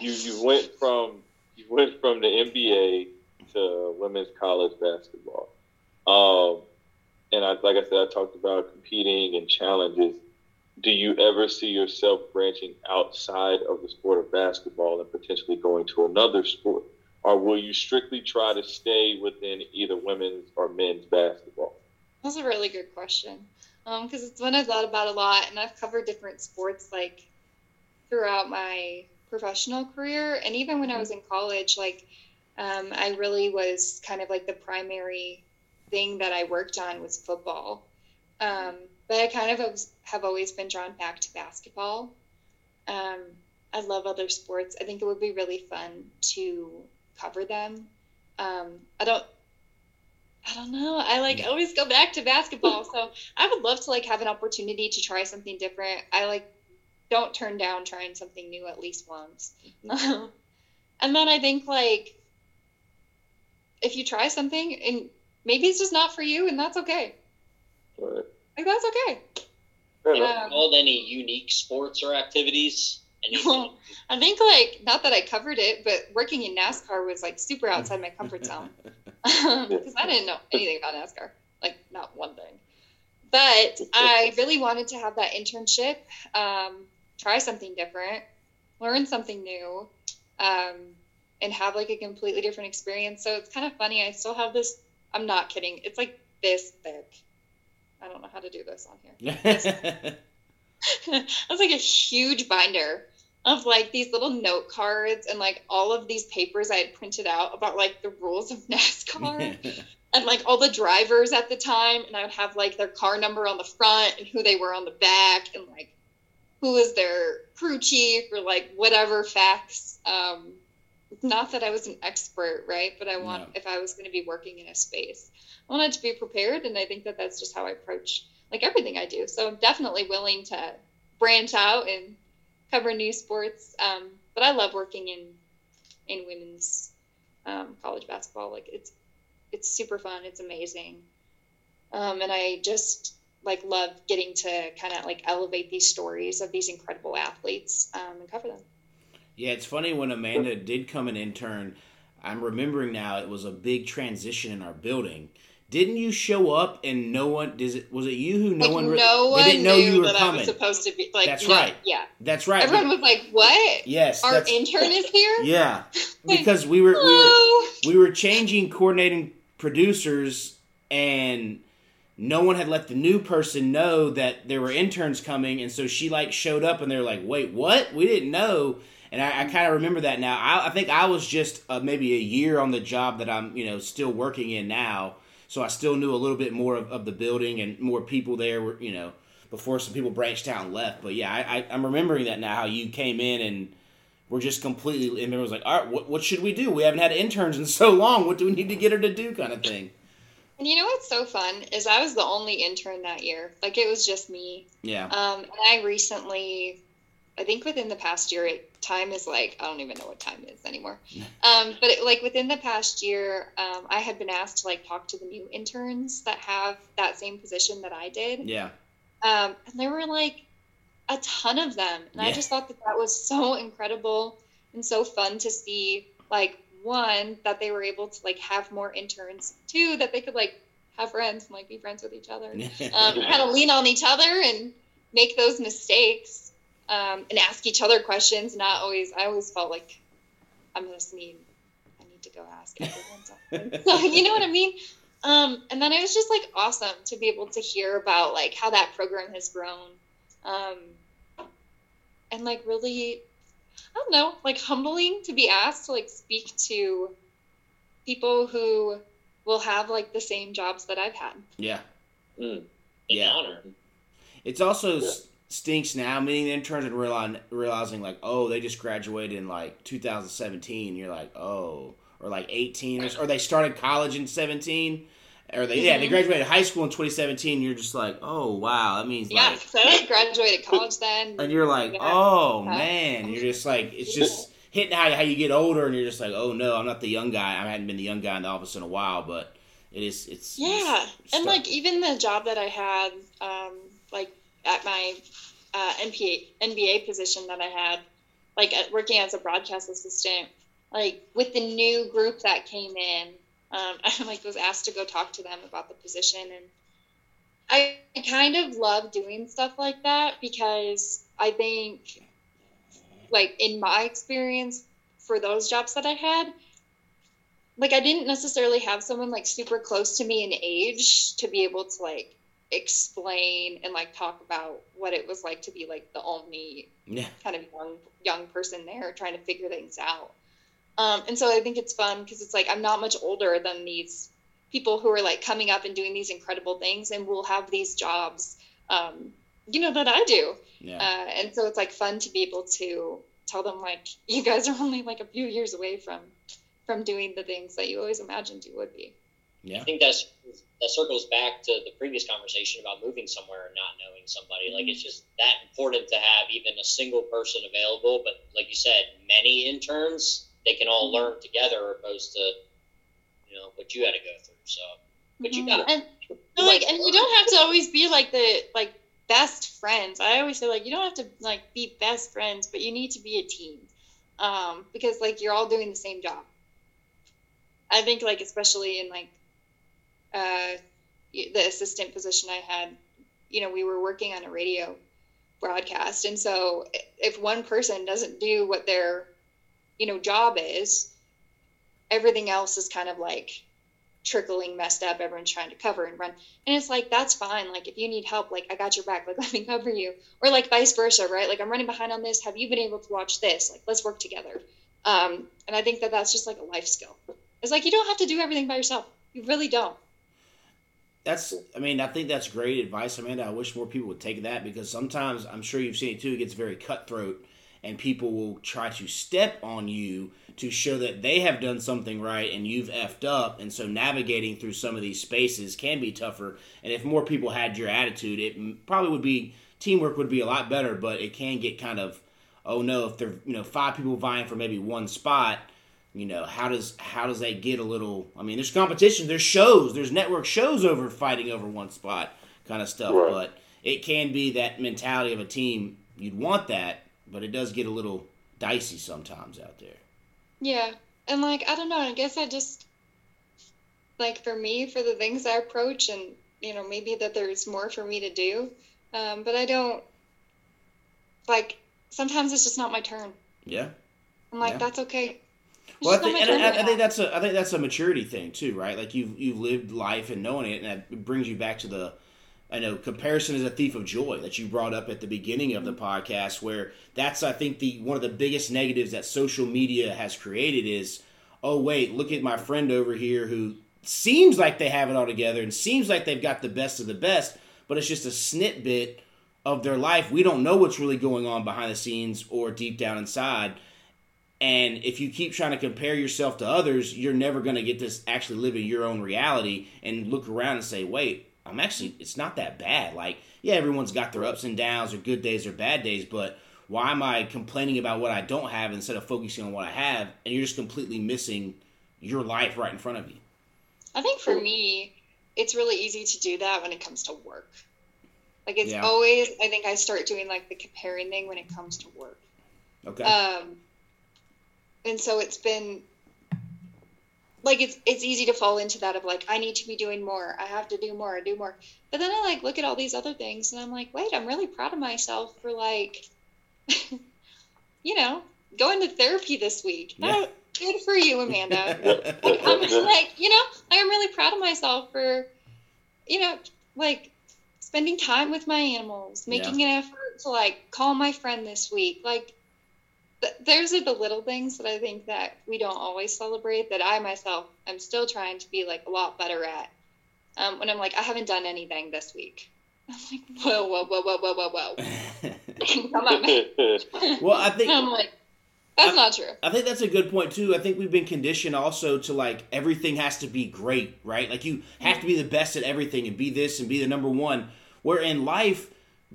you you went from you went from the NBA to women's college basketball, um, and I like I said, I talked about competing and challenges. Do you ever see yourself branching outside of the sport of basketball and potentially going to another sport, or will you strictly try to stay within either women's or men's basketball? That's a really good question because it's one I've thought about a lot, and I've covered different sports like throughout my professional career, and even when I was in college, like um, I really was kind of like the primary thing that I worked on was football. Um, but I kind of have, always been drawn back to basketball. Um, I love other sports. I think it would be really fun to cover them. Um, I don't I don't know. I like always go back to basketball. So I would love to like have an opportunity to try something different. I like don't turn down trying something new at least once. and then I think like if you try something and maybe it's just not for you and that's okay. Right. Like that's okay. Fair enough. Um, Called any unique sports or activities? Anything? I think like not that I covered it, but working in NASCAR was like super outside my comfort zone because I didn't know anything about NASCAR, like not one thing. But I really wanted to have that internship, um, try something different, learn something new, um, and have like a completely different experience. So it's kind of funny. I still have this. I'm not kidding. It's like this thick. I don't know how to do this on here. That's like a huge binder of like these little note cards and like all of these papers I had printed out about like the rules of NASCAR and like all the drivers at the time. And I would have like their car number on the front and who they were on the back and like who was their crew chief or like whatever facts. Um, not that I was an expert, right? But I want, No. if I was going to be working in a space, I wanted to be prepared. And I think that that's just how I approach like everything I do. So I'm definitely willing to branch out and cover new sports. Um, but I love working in in women's um, college basketball. Like it's it's super fun. It's amazing, um, and I just like love getting to kind of like elevate these stories of these incredible athletes um, and cover them. Yeah, it's funny when Amanda did come an intern. I'm remembering now it was a big transition in our building. Didn't you show up and no one? Does it was it you who no like one? re- no one they didn't know knew you were that I coming. was supposed to be like. That's no- right. Yeah, That's right. everyone was like, "What? yes, Our intern is here? yeah, because we were we were we were changing coordinating producers and no one had let the new person know that there were interns coming and so she like showed up and they're like wait what we didn't know and I, I kind of remember that now. I, I think I was just uh, maybe a year on the job that I'm you know still working in now, so I still knew a little bit more of, of the building and more people there were you know before some people branched out and left. But yeah, I, I, I'm remembering that now how you came in and were just completely and it was like, all right, what, what should we do? We haven't had interns in so long. What do we need to get her to do? Kind of thing. And you know what's so fun is I was the only intern that year. Like it was just me. Yeah. Um, and I recently, I think within the past year, it, time is like I don't even know what time is anymore. Um, but it, like within the past year, um, I had been asked to like talk to the new interns that have that same position that I did. Yeah. Um, and there were like a ton of them, and I just thought that that was so incredible and so fun to see. Like one that they were able to like have more interns. Two that they could like have friends and like be friends with each other. Um, kind of lean on each other and make those mistakes um, and ask each other questions. Not always. I always felt like I'm just need. I need to go ask everyone something. so, you know what I mean? Um, and then it was just like awesome to be able to hear about like how that program has grown, um, and like really, I don't know, like humbling to be asked to like speak to people who will have like the same jobs that I've had. yeah. Mm. Yeah. It's also s stinks now meeting the interns and realizing, realizing like, oh, they just graduated in like 2017. You're like, oh, or like 18, or, or they started college in 17, or they yeah they Mhm. graduated high school in 2017. You're just like, oh wow, that means Yeah, like, so I graduated college then. and you're like, Yeah. oh man, you're just like, it's just hitting how how you get older, and you're just like, oh no, I'm not the young guy. I haven't been the young guy in the office in a while, but it is it's Yeah, it's and like even the job that I had, um, at my uh, NPA NBA position that I had, like at, working as a broadcast assistant, like with the new group that came in, um, I like was asked to go talk to them about the position, and I kind of love doing stuff like that because I think, like in my experience, for those jobs that I had, like I didn't necessarily have someone like super close to me in age to be able to like explain and like talk about what it was like to be like the only yeah kind of young young person there trying to figure things out. Um, and so I think it's fun because it's like I'm not much older than these people who are like coming up and doing these incredible things and will have these jobs, um, you know, that I do. yeah Uh, and so it's like fun to be able to tell them like you guys are only like a few years away from from doing the things that you always imagined you would be. yeah I think that's that circles back to the previous conversation about moving somewhere and not knowing somebody. Like mm-hmm. it's just that important to have even a single person available. But like you said, many interns they can all mm-hmm. learn together, opposed to you know what you had to go through. So, but you mm-hmm. got and no, like and you don't have to always be like the like best friends. I always say like you don't have to like be best friends, but you need to be a team. Um, because like you're all doing the same job. I think like especially in like uh the assistant position I had, you know, we were working on a radio broadcast. And so if one person doesn't do what their you know job is, everything else is kind of like trickling messed up everyone's trying to cover and run. And it's like that's fine. Like if you need help like i got your back. Like let me cover you. Or like vice versa right? Like i'm running behind on this. Have you been able to watch this? Like let's work together. Um, and i think that that's just like a life skill. It's like you don't have to do everything by yourself. You really don't That's, I mean, I think that's great advice, Amanda. I wish more people would take that because sometimes I'm sure you've seen it too. It gets very cutthroat, and people will try to step on you to show that they have done something right and you've effed up. And so navigating through some of these spaces can be tougher. And if more people had your attitude, it probably would be teamwork would be a lot better. But it can get kind of, oh no, if there you know five people vying for maybe one spot you know how does how does that get a little i mean there's competition there's shows there's network shows over fighting over one spot kind of stuff Right. but it can be that mentality of a team you'd want that but it does get a little dicey sometimes out there Yeah. And like, I don't know, I guess I just like for me, for the things I approach and you know, maybe that there's more for me to do. Um, but I don't like sometimes it's just not my turn. yeah I'm like, Yeah. that's okay. Well, I think, and I, I think that's a I think that's a maturity thing too, right? Like you've you've lived life and knowing it, and that brings you back to the I know comparison is a thief of joy that you brought up at the beginning of the Mm-hmm. podcast, where that's I think the one of the biggest negatives that social media has created is, oh wait, look at my friend over here who seems like they have it all together and seems like they've got the best of the best, but it's just a snippet of their life. We don't know what's really going on behind the scenes or deep down inside. And if you keep trying to compare yourself to others, you're never going to get to actually living your own reality and look around and say, wait, I'm actually, it's not that bad. Like, yeah, everyone's got their ups and downs or good days or bad days, but why am I complaining about what I don't have instead of focusing on what I have? And you're just completely missing your life right in front of you. I think for me, it's really easy to do that when it comes to work. Like it's Yeah. always, I think I start doing like the comparing thing when it comes to work. Okay. Um, and so it's been like it's it's easy to fall into that of like I need to be doing more, I have to do more, do more. But then I like look at all these other things and I'm like, wait, I'm really proud of myself for like, you know, going to therapy this week. Yeah. Oh, good for you, Amanda. Like, I'm like, you know, like, I'm really proud of myself for, you know, like spending time with my animals, making an effort to like call my friend this week. Like, those are the little things that I think that we don't always celebrate. That I myself, I'm still trying to be like a lot better at. Um, when I'm like, I haven't done anything this week. I'm like, whoa, whoa, whoa, whoa, whoa, whoa, whoa. Come on, man. well, I think I'm like, that's I- not true. I think that's a good point too. I think we've been conditioned also to like everything has to be great, right? Like you have to be the best at everything and be this and be the number one. Where in life,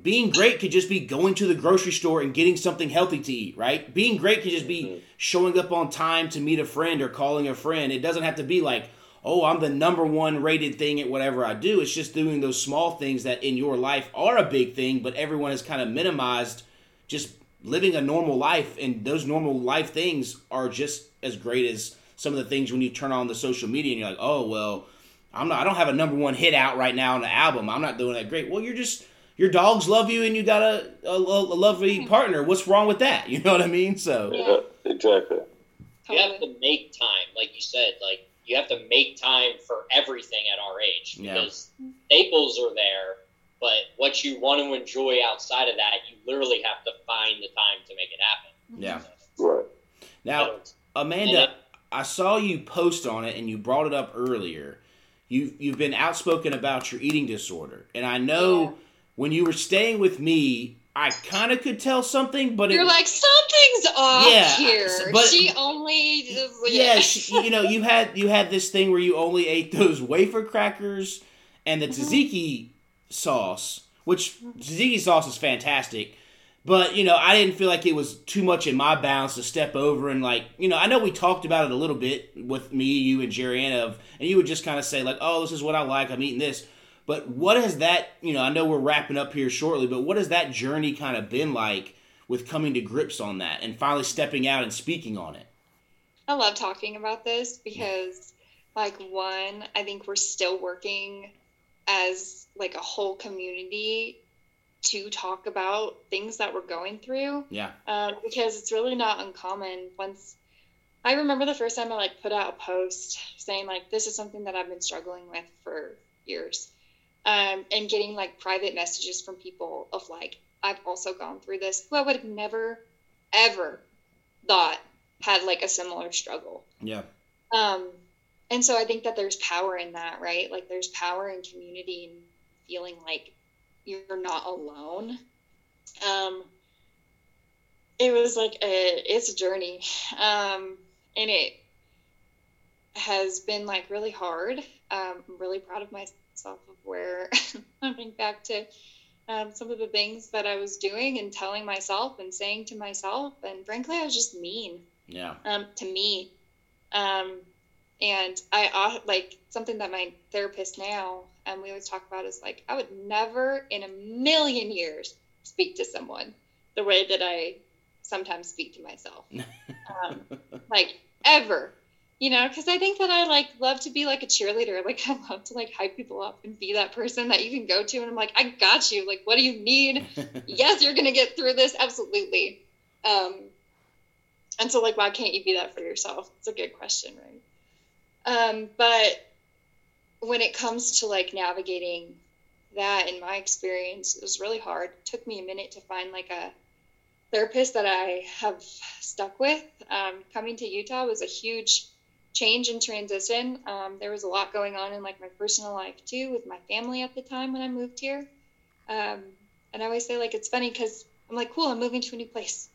being great could just be going to the grocery store and getting something healthy to eat, right? Being great could just be mm-hmm. showing up on time to meet a friend or calling a friend. It doesn't have to be like, oh, I'm the number one rated thing at whatever I do. It's just doing those small things that in your life are a big thing, but everyone has kind of minimized just living a normal life and those normal life things are just as great as some of the things when you turn on the social media and you're like oh well i'm not i don't have a number one hit out right now on the album i'm not doing that great well you're just your dogs love you and you got a, a, a lovely hmm. partner what's wrong with that you know what i mean so Yeah, exactly. You have to make time, like you said. Like you have to make time for everything at our age Yeah. because staples are there, but what you want to enjoy outside of that, you literally have to find the time to make it happen. Mm-hmm. yeah Right. now amanda i saw you post on it and you brought it up earlier you, you've been outspoken about your eating disorder and i know Yeah. When you were staying with me i kind of could tell something but You're it, like something's off Yeah, here. but- she only yeah, she, you know, you had you had this thing where you only ate those wafer crackers and the mm-hmm. tzatziki sauce, which tzatziki sauce is fantastic. But you know, I didn't feel like it was too much in my bounds to step over and like, you know, I know we talked about it a little bit with me, you, and Jerry Ann of, and you would just kind of say like, "Oh, this is what I like. I'm eating this." But what has that, you know, I know we're wrapping up here shortly, but what has that journey kind of been like with coming to grips on that and finally stepping out and speaking on it? I love talking about this because, like, one, I think we're still working as like a whole community to talk about things that we're going through Yeah. um, because it's really not uncommon. Once I remember the first time I like put out a post saying like this is something that I've been struggling with for years, um, and getting like private messages from people of like I've also gone through this who I would have never ever thought had like a similar struggle. Yeah. Um, and so I think that there's power in that, right? Like there's power in community and feeling like you're not alone. Um, it was like a, it's a journey. Um, and it has been like really hard. Um, I'm really proud of myself of where think back to um, some of the things that I was doing and telling myself and saying to myself. And frankly, I was just mean Yeah. um, to me. Um, and I uh, like something that my therapist now, and we always talk about is like, I would never in a million years speak to someone the way that I sometimes speak to myself. um, like, ever. You know, because I think that I like love to be like a cheerleader. Like I love to like hype people up and be that person that you can go to, and I'm like, I got you. Like, what do you need? yes, you're gonna get through this. Absolutely. Um, and so, like, why can't you be that for yourself? It's a good question, right? Um, but when it comes to like navigating that in my experience it was really hard. It took me a minute to find like a therapist that I have stuck with. Um, coming to Utah was a huge change and transition. Um, there was a lot going on in like my personal life too with my family at the time when I moved here. Um, and I always say like it's funny because I'm like, cool, I'm moving to a new place.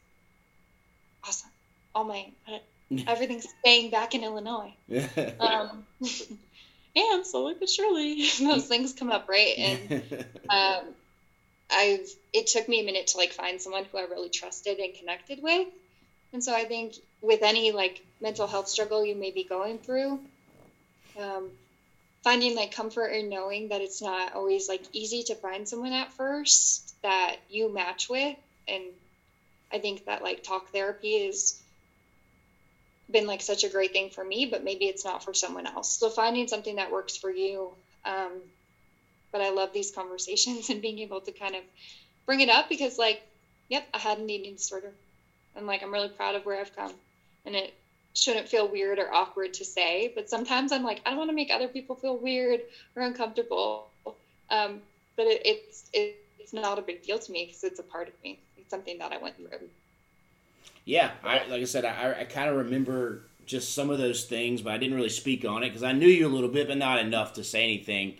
Awesome. All my everything's staying back in Illinois. Um, and slowly but surely those things come up, right? And um, I've it took me a minute to like find someone who I really trusted and connected with. And so I think with any like mental health struggle you may be going through, um, finding like comfort in knowing that it's not always like easy to find someone at first that you match with. And I think that like talk therapy has been like such a great thing for me, but maybe it's not for someone else. So finding something that works for you. Um, but I love these conversations and being able to kind of bring it up because like, yep, I had an eating disorder. And like, I'm really proud of where I've come. And it shouldn't feel weird or awkward to say, but sometimes I'm like, I don't want to make other people feel weird or uncomfortable. Um, but it, it's, it, it's not a big deal to me because it's a part of me. It's something that I went through. Yeah, I, like I said, I, I kind of remember just some of those things, but I didn't really speak on it because I knew you a little bit, but not enough to say anything.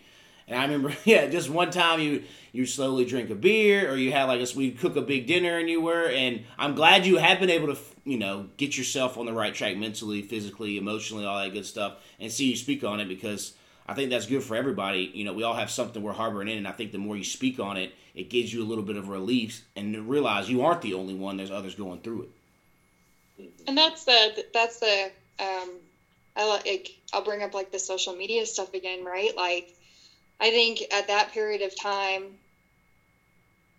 And I remember, yeah, just one time you you slowly drink a beer, or you had like a we cook a big dinner, and you were. And I'm glad you have been able to, you know, get yourself on the right track mentally, physically, emotionally, all that good stuff, and see you speak on it because I think that's good for everybody. You know, we all have something we're harboring in, and I think the more you speak on it, it gives you a little bit of relief and realize you aren't the only one. There's others going through it and that's the that's the um I like I'll bring up like the social media stuff again, right? Like I think at that period of time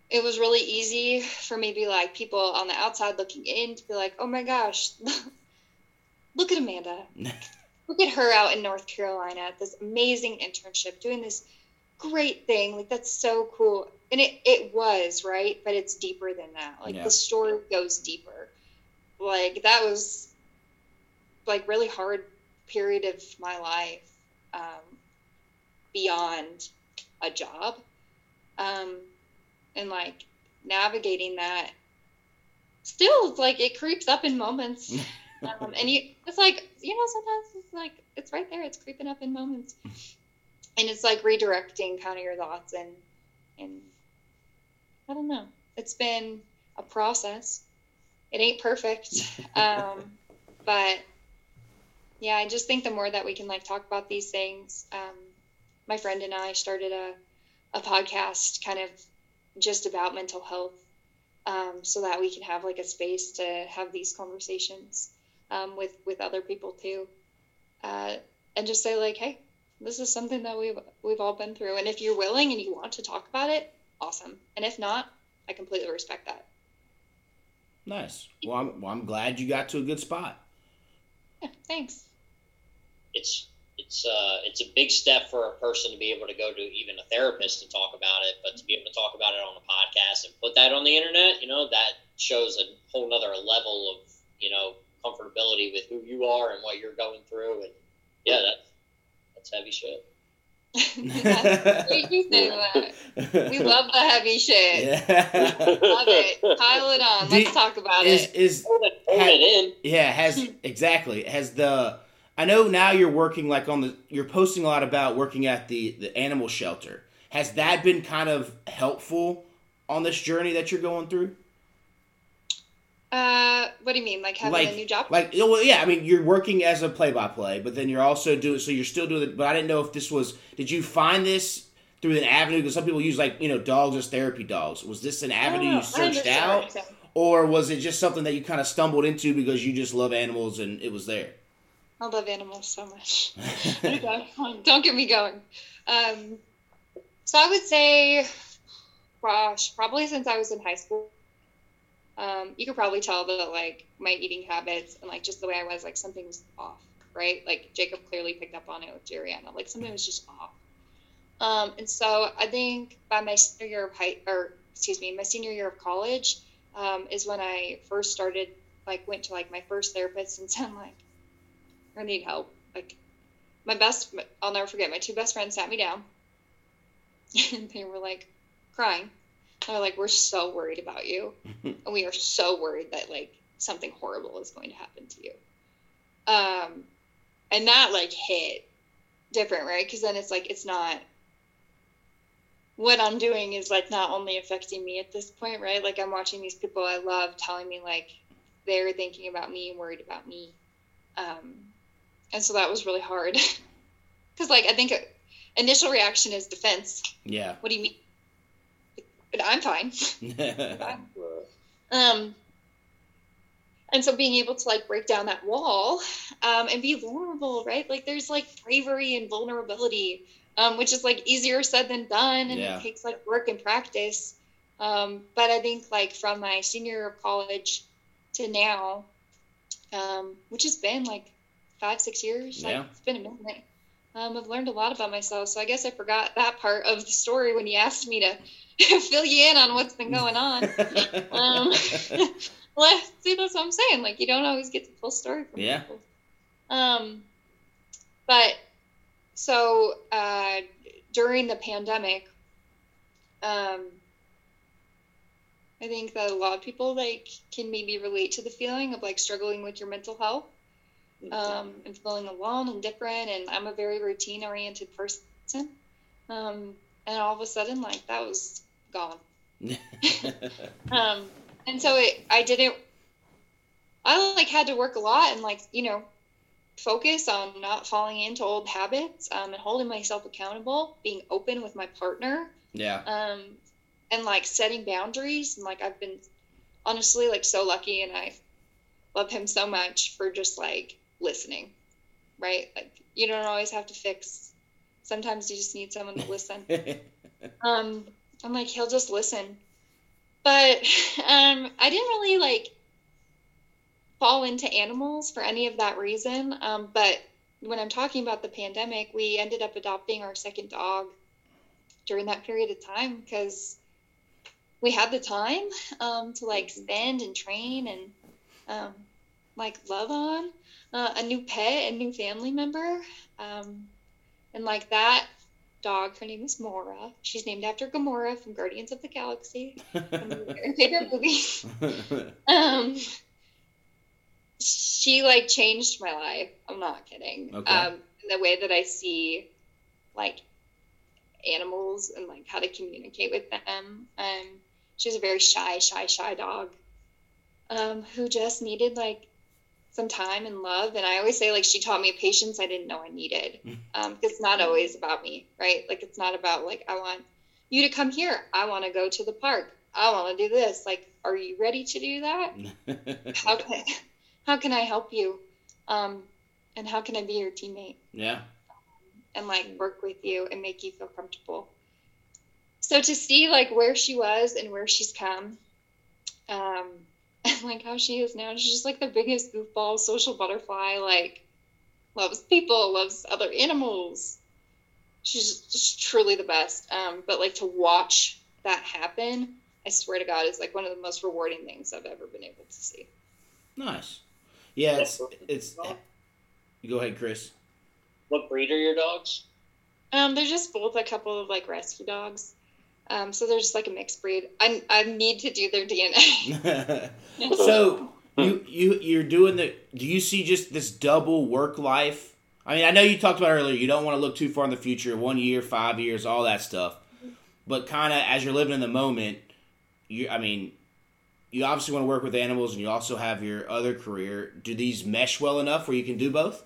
it was really easy for maybe like people on the outside looking in to be like, "Oh my gosh, look at Amanda. look at her out in North Carolina at this amazing internship doing this great thing. Like that's so cool." And it it was, right? But it's deeper than that. Like yeah. the story goes deeper like that was like really hard period of my life um, beyond a job. Um, and like navigating that still it's like it creeps up in moments. Um, and you it's like you know sometimes it's like it's right there it's creeping up in moments. And it's like redirecting kind of your thoughts and and i don't know. It's been a process. It ain't perfect. Um, but yeah, I just think the more that we can like talk about these things, um, my friend and I started a, a podcast kind of just about mental health um, so that we can have like a space to have these conversations um, with with other people too uh, and just say like hey this is something that we've we've all been through and if you're willing and you want to talk about it awesome and if not i completely respect that Nice. Well, I'm, well, I'm glad you got to a good spot. Yeah, thanks. It's it's uh it's a big step for a person to be able to go to even a therapist to talk about it, but to be able to talk about it on a podcast and put that on the internet, you know, that shows a whole nother level of you know comfortability with who you are and what you're going through, and yeah, that that's heavy shit we love the heavy shit. Yeah. love it. Pile it on. Let's talk about is, it. Is it in? Yeah, has exactly has the. I know now you're working like on the. You're posting a lot about working at the the animal shelter. Has that been kind of helpful on this journey that you're going through? Uh, what do you mean, like having like, a new job? Like, well, yeah. I mean, you're working as a play-by-play, but then you're also doing. So you're still doing it. But I didn't know if this was. Did you find this through an avenue? Because some people use like you know dogs as therapy dogs. Was this an avenue you searched out, or was it just something that you kind of stumbled into because you just love animals and it was there? I love animals so much. Don't get me going. Um, so I would say, gosh, probably since I was in high school um, you could probably tell that like my eating habits and like just the way I was, like something was off, right? Like Jacob clearly picked up on it with Jeriana, like something was just off. Um, and so I think by my senior year of high, or excuse me, my senior year of college um, is when I first started, like went to like my first therapist and said like, I need help. Like my best, I'll never forget. My two best friends sat me down and they were like crying. They're like, we're so worried about you, and we are so worried that like something horrible is going to happen to you. Um, and that like hit different, right? Because then it's like it's not what I'm doing is like not only affecting me at this point, right? Like I'm watching these people I love telling me like they're thinking about me and worried about me. Um, and so that was really hard because like I think initial reaction is defense. Yeah. What do you mean? But I'm fine. um, and so being able to like break down that wall um, and be vulnerable, right? Like there's like bravery and vulnerability um, which is like easier said than done and Yeah. it takes like work and practice um, but i think like from my senior year of college to now um, which has been like five six years Yeah. like it's been a minute um, i've learned a lot about myself so i guess i forgot that part of the story when you asked me to fill you in on what's been going on um, well, see, that's what I'm saying. Like, you don't always get the full story from Yeah. people. Um, but so uh, during the pandemic, um, I think that a lot of people like can maybe relate to the feeling of like struggling with your mental health um, and feeling alone and different. And I'm a very routine oriented person. Um, and all of a sudden, like that was gone. Um, and so it, I didn't, I like had to work a lot and like, you know, focus on not falling into old habits um, and holding myself accountable, being open with my partner, yeah. um, and like setting boundaries. And like, I've been honestly like so lucky and I love him so much for just like listening, right? Like, you don't always have to fix. Sometimes you just need someone to listen. Um i'm like he'll just listen. But um i didn't really like fall into animals for any of that reason. Um but when i'm talking about the pandemic we ended up adopting our second dog during that period of time because we had the time um to like spend and train and um like love on uh, a new pet a new family member um and like that dog. Her name is Mora. She's named after Gamora from Guardians of the Galaxy. One of my favorite movie. Um, she like changed my life. I'm not kidding. Okay. Um, in the way that I see like animals and like how to communicate with them. Um, she's a very shy, shy, shy dog. Um, who just needed like some time and love. And I always say like she taught me patience I didn't know I needed. Um, it's not always about me, right? Like it's not about like I want you to come here. I want to go to the park. I want to do this. Like, are you ready to do that? How can how can I help you? Um, and how can I be your teammate yeah. and like work with you and make you feel comfortable? So to see like where she was and where she's come, um, and like how she is now, she's just like the biggest goofball, social butterfly. Like loves people, loves other animals. She's just truly the best. Um, but like to watch that happen, I swear to God, is like one of the most rewarding things I've ever been able to see. Nice. Yeah, it's it's. Go ahead, Chris. What breed are your dogs? Um, they're just both a couple of like rescue dogs. Um, so they're just like a mixed breed. I, I need to do their DNA. so you you you're doing the. Do you see just this double work life? I mean, I know you talked about earlier. You don't want to look too far in the future, one year, five years, all that stuff. But kind of as you're living in the moment, you. I mean, you obviously want to work with animals, and you also have your other career. Do these mesh well enough where you can do both?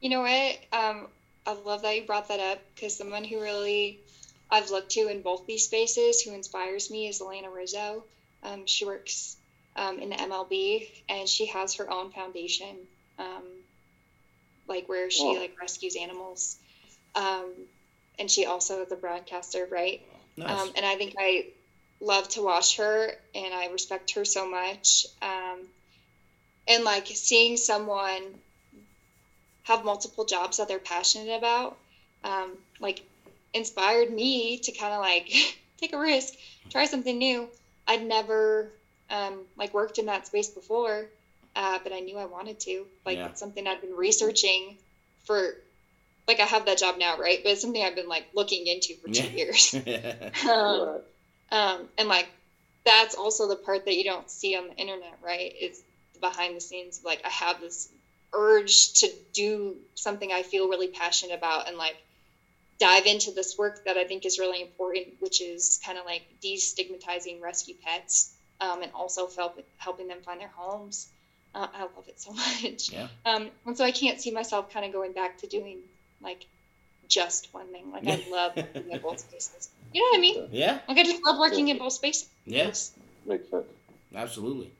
You know what? Um, I love that you brought that up because someone who really I've looked to in both these spaces who inspires me is Alanna Rizzo. Um, she works um, in the MLB and she has her own foundation, um, like where she Oh. like rescues animals. Um, and she also is a broadcaster, right? Nice. Um, and I think I love to watch her and I respect her so much. Um, and like seeing someone have multiple jobs that they're passionate about, um, like inspired me to kind of like take a risk, try something new. I'd never um, like worked in that space before, uh, but I knew I wanted to. Like Yeah. it's something I've been researching for like I have that job now, right? But it's something I've been like looking into for two Yeah. years. um, um, and like that's also the part that you don't see on the internet, right? It's the behind the scenes. Like I have this urge to do something I feel really passionate about and like dive into this work that I think is really important, which is kind of like destigmatizing rescue pets um, and also help, helping them find their homes. Uh, I love it so much. Yeah. Um, and so I can't see myself kind of going back to doing like just one thing. Like I love working in both spaces. You know what I mean? yeah, Like I just love working in both spaces. yeah, Makes sense. absolutely.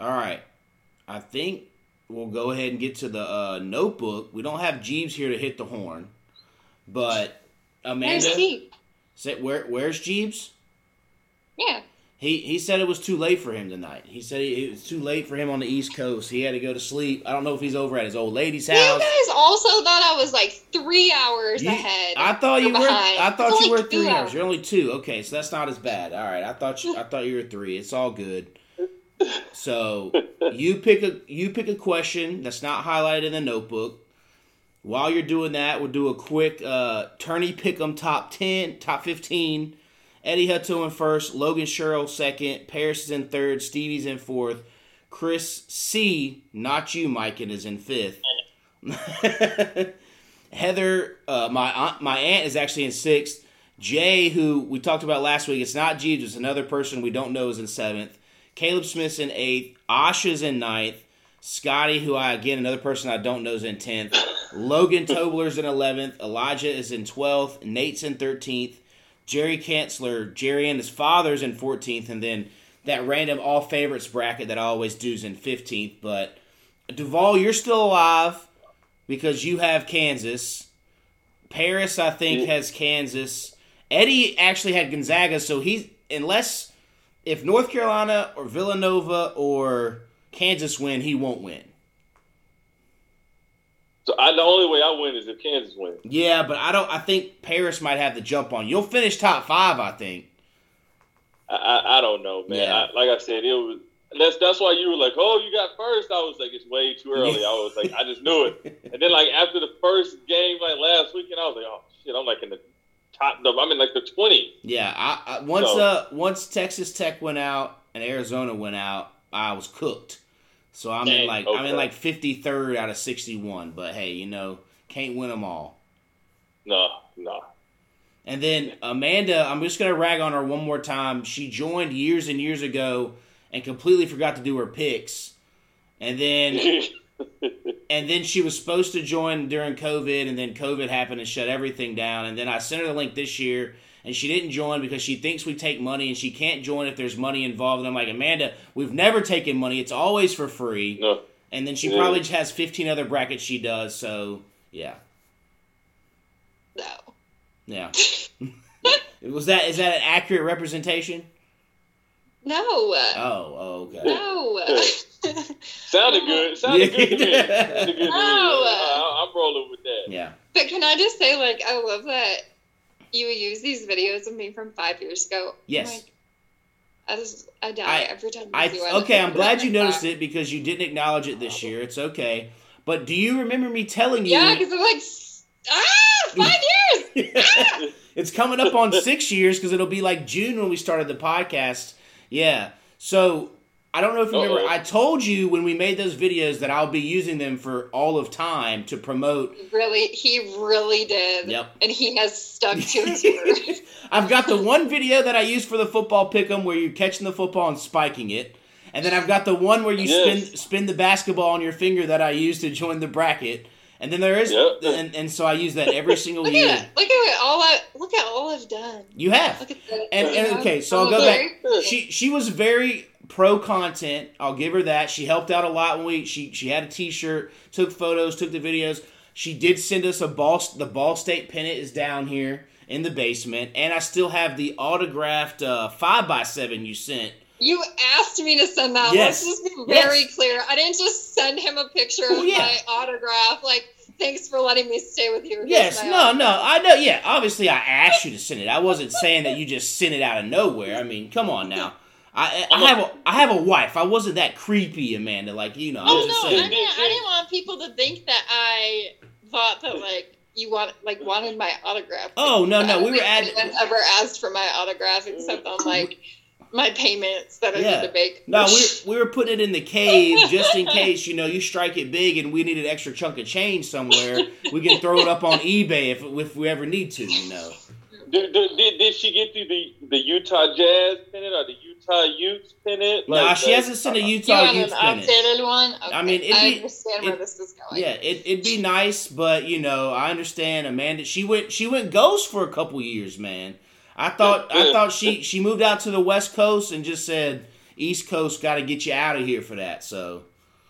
All right, I think we'll go ahead and get to the uh, notebook. We don't have Jeeves here to hit the horn, but Where's Amanda, he? said, where where's Jeeves? Yeah. He he said it was too late for him tonight. He said he, it was too late for him on the East Coast. He had to go to sleep. I don't know if he's over at his old lady's house. You guys also thought I was like three hours You- ahead. I thought you were. behind. I thought It's you were three two hours. You're only two. Okay, so that's not as bad. All right, I thought you. I thought you were three. It's all good. So you pick a you pick a question that's not highlighted in the notebook. While you're doing that, we'll do a quick uh, tourney pick'em top ten, top fifteen. Eddie Hutto in first, Logan Sherrill second, Paris is in third, Stevie's in fourth, Chris C, not you, Mike, is in fifth. Heather, uh, my aunt, my aunt is actually in sixth. Jay, who we talked about last week, it's not Jeeves, it's another person we don't know is in seventh. Caleb Smith's in eighth. Asha's in ninth. Scotty, who I again another person I don't know is in tenth. Logan Tobler's in eleventh. Elijah is in twelfth. Nate's in thirteenth. Jerry Kanzler, Jerry and his father's in fourteenth, and then that random all favorites bracket that I always do is in fifteenth. But Duvall, you're still alive because you have Kansas. Paris, I think, has Kansas. Eddie actually had Gonzaga, so he's unless if North Carolina or Villanova or Kansas win, he won't win. So I, the only way I win is if Kansas wins. Yeah, but I don't. I think Paris might have the jump on. You'll finish top five, I think. I, I, I don't know, man. Yeah. I, like I said, it was. That's that's why you were like, oh, you got first. I was like, it's way too early. I was like, I just knew it. And then like after the first game, like last weekend, I was like, oh shit, I'm like in the top. I'm in like the twenty. Yeah, I, I once So- uh once Texas Tech went out and Arizona went out, I was cooked. So I'm in Dang, like I'm in like 53rd out of 61. But hey, you know, can't win them all. No, no. And then Amanda, I'm just gonna rag on her one more time. She joined years and years ago and completely forgot to do her picks. And then and then she was supposed to join during COVID, and then COVID happened and shut everything down. And then I sent her the link this year, and she didn't join because she thinks we take money, and she can't join if there's money involved. And I'm like, Amanda, we've never taken money; it's always for free. no. And then she Yeah. probably has 15 other brackets she does. So yeah, No. yeah. was that is that an accurate representation? No. Oh, oh okay. no. Sounded good. Sounded good to me. Yeah. Sounded good to me. I, I'm rolling with that. Yeah. But can I just say, like, I love that you use these videos of me from five years ago. Yes. Like, I just, I die I- every time I, I see one. okay. I'm glad you noticed that. it because you didn't acknowledge it this year. It's okay. But do you remember me telling you? Yeah, because I'm like, ah, five years. it's coming up on six years because it'll be like June when we started the podcast. Yeah. So I don't know if you remember. Uh-oh. I told you when we made those videos that I'll be using them for all of time to promote. Really, he really did. Yep. And he has stuck to his word. I've got the one video that I use for the football pick'em where you're catching the football and spiking it. And then I've got the one where you Yes. spin spin the basketball on your finger that I use to join the bracket. And then there is, Yep. and, and so I use that every single Look year. at look at all I look at all I've done. You have. Look at that. And, and okay, so I'll go back. She she was very pro content. I'll give her that. She helped out a lot when we she she had a T-shirt, took photos, took the videos. She did send us a ball. The Ball State pennant is down here in the basement, and I still have the autographed uh, five by seven you sent. You asked me to send that. Yes. Let's just be very Yes. clear. I didn't just send him a picture of Well, yeah. my autograph. Like, thanks for letting me stay with you. Yes, no, autograph. no, I know. Yeah, obviously I asked you to send it. I wasn't saying that you just sent it out of nowhere. I mean, come on now. I I have a I have a wife. I wasn't that creepy, Amanda. Like you know, I Oh was no, just I didn't, I didn't want people to think that I thought that like you want like wanted my autograph. Oh, no, no, we were at- anyone ever asked for my autograph except on like my payments that I Yeah. need to make. No, we we were putting it in the cave just in case you know you strike it big and we need an extra chunk of change somewhere. We can throw it up on eBay if if we ever need to. You know. Did, did, did, did she get you the, the Utah Jazz pennant or the Utah Utes pennant? Nah, Like, she uh, hasn't sent a you Utah want Utes an pennant. updated one? Okay. I mean, it'd I be- understand where it- this is going. Yeah, it, it'd be nice, but you know, I understand Amanda. She went she went ghost for a couple years, man. I thought I thought she she moved out to the West Coast and just said East Coast got to get you out of here for that. So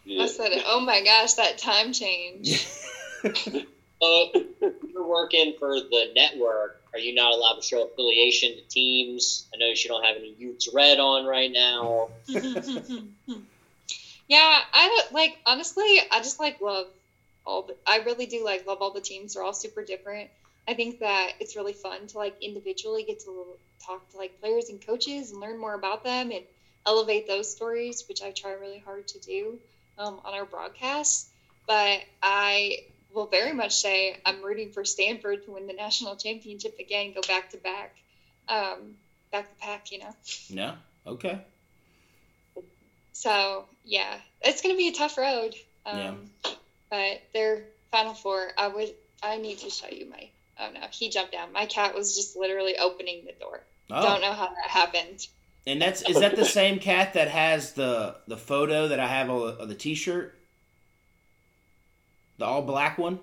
Yeah. I said, "Oh my gosh, that time change." So you're working for the network. Are you not allowed to show affiliation to teams? I know you don't have any Utes red on right now. yeah, I like honestly. I just like love all. The, I really do like love all the teams. They're all super different. I think that it's really fun to like individually get to talk to like players and coaches and learn more about them and elevate those stories, which I try really hard to do um, on our broadcasts. But I will very much say I'm rooting for Stanford to win the national championship again, go back to back, um, back to back. You know. no, okay, So yeah, it's gonna be a tough road. Um, Yeah. But their final four, I would, I need to show you my. Oh no, he jumped down. My cat was just literally opening the door. oh, Don't know how that happened. and that's is that the same cat that has the the photo that I have on of the T-shirt, the all black one?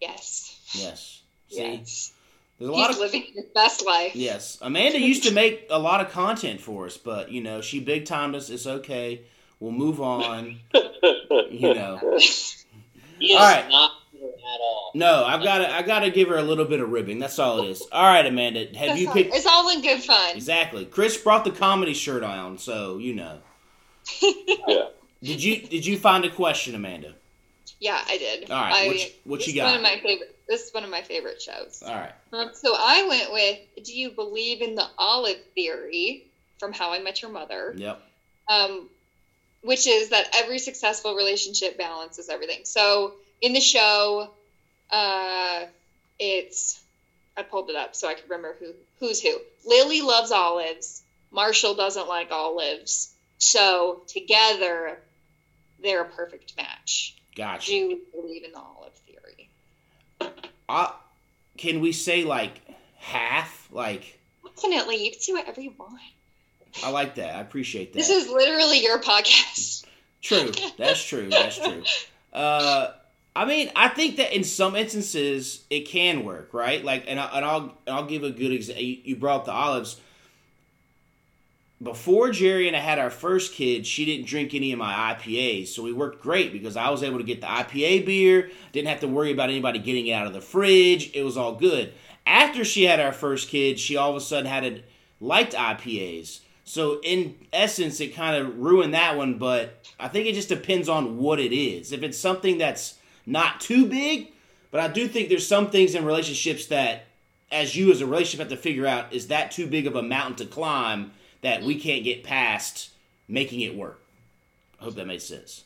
Yes. Yes. See, Yes. there's a lot He's of living his best life. Yes, Amanda used to make a lot of content for us, but you know she big timed us. It's okay. We'll move on. You know. He is All right. not at all. No, I've got to. I got to give her a little bit of ribbing. That's all it is. All right, Amanda. Have That's you all- picked It's all in good fun. exactly? Chris brought the comedy shirt on, so you know. yeah. Did you Did you find a question, Amanda? Yeah, I did. All right, I, what you- what this you is One of my favorite. This is one of my favorite shows. All right. Um, so I went with Do you believe in the olive theory from How I Met Your Mother? Yep. Um, which is that every successful relationship balances everything. So in the show, uh, it's I pulled it up so I could remember who who's who. Lily loves olives. Marshall doesn't like olives. So together, they're a perfect match. Gotcha. Do you believe in the olive theory? Uh, can we say like half? Like Definitely, you can see whatever you want. I like that. I appreciate that. This is literally your podcast. True. That's true. That's true. Uh, I mean, I think that in some instances it can work, right? Like, and, I, and I'll and I'll give a good example. You, you brought up the olives. Before Jerry and I had our first kid, she didn't drink any of my IPAs, so we worked great because I was able to get the IPA beer. Didn't have to worry about anybody getting it out of the fridge. It was all good. After she had our first kid, she all of a sudden had a liked IPAs. So in essence, it kind of ruined that one. But I think it just depends on what it is. If it's something that's not too big, but I do think there's some things in relationships that, as you as a relationship have to figure out, is that too big of a mountain to climb that we can't get past making it work. I hope that makes sense.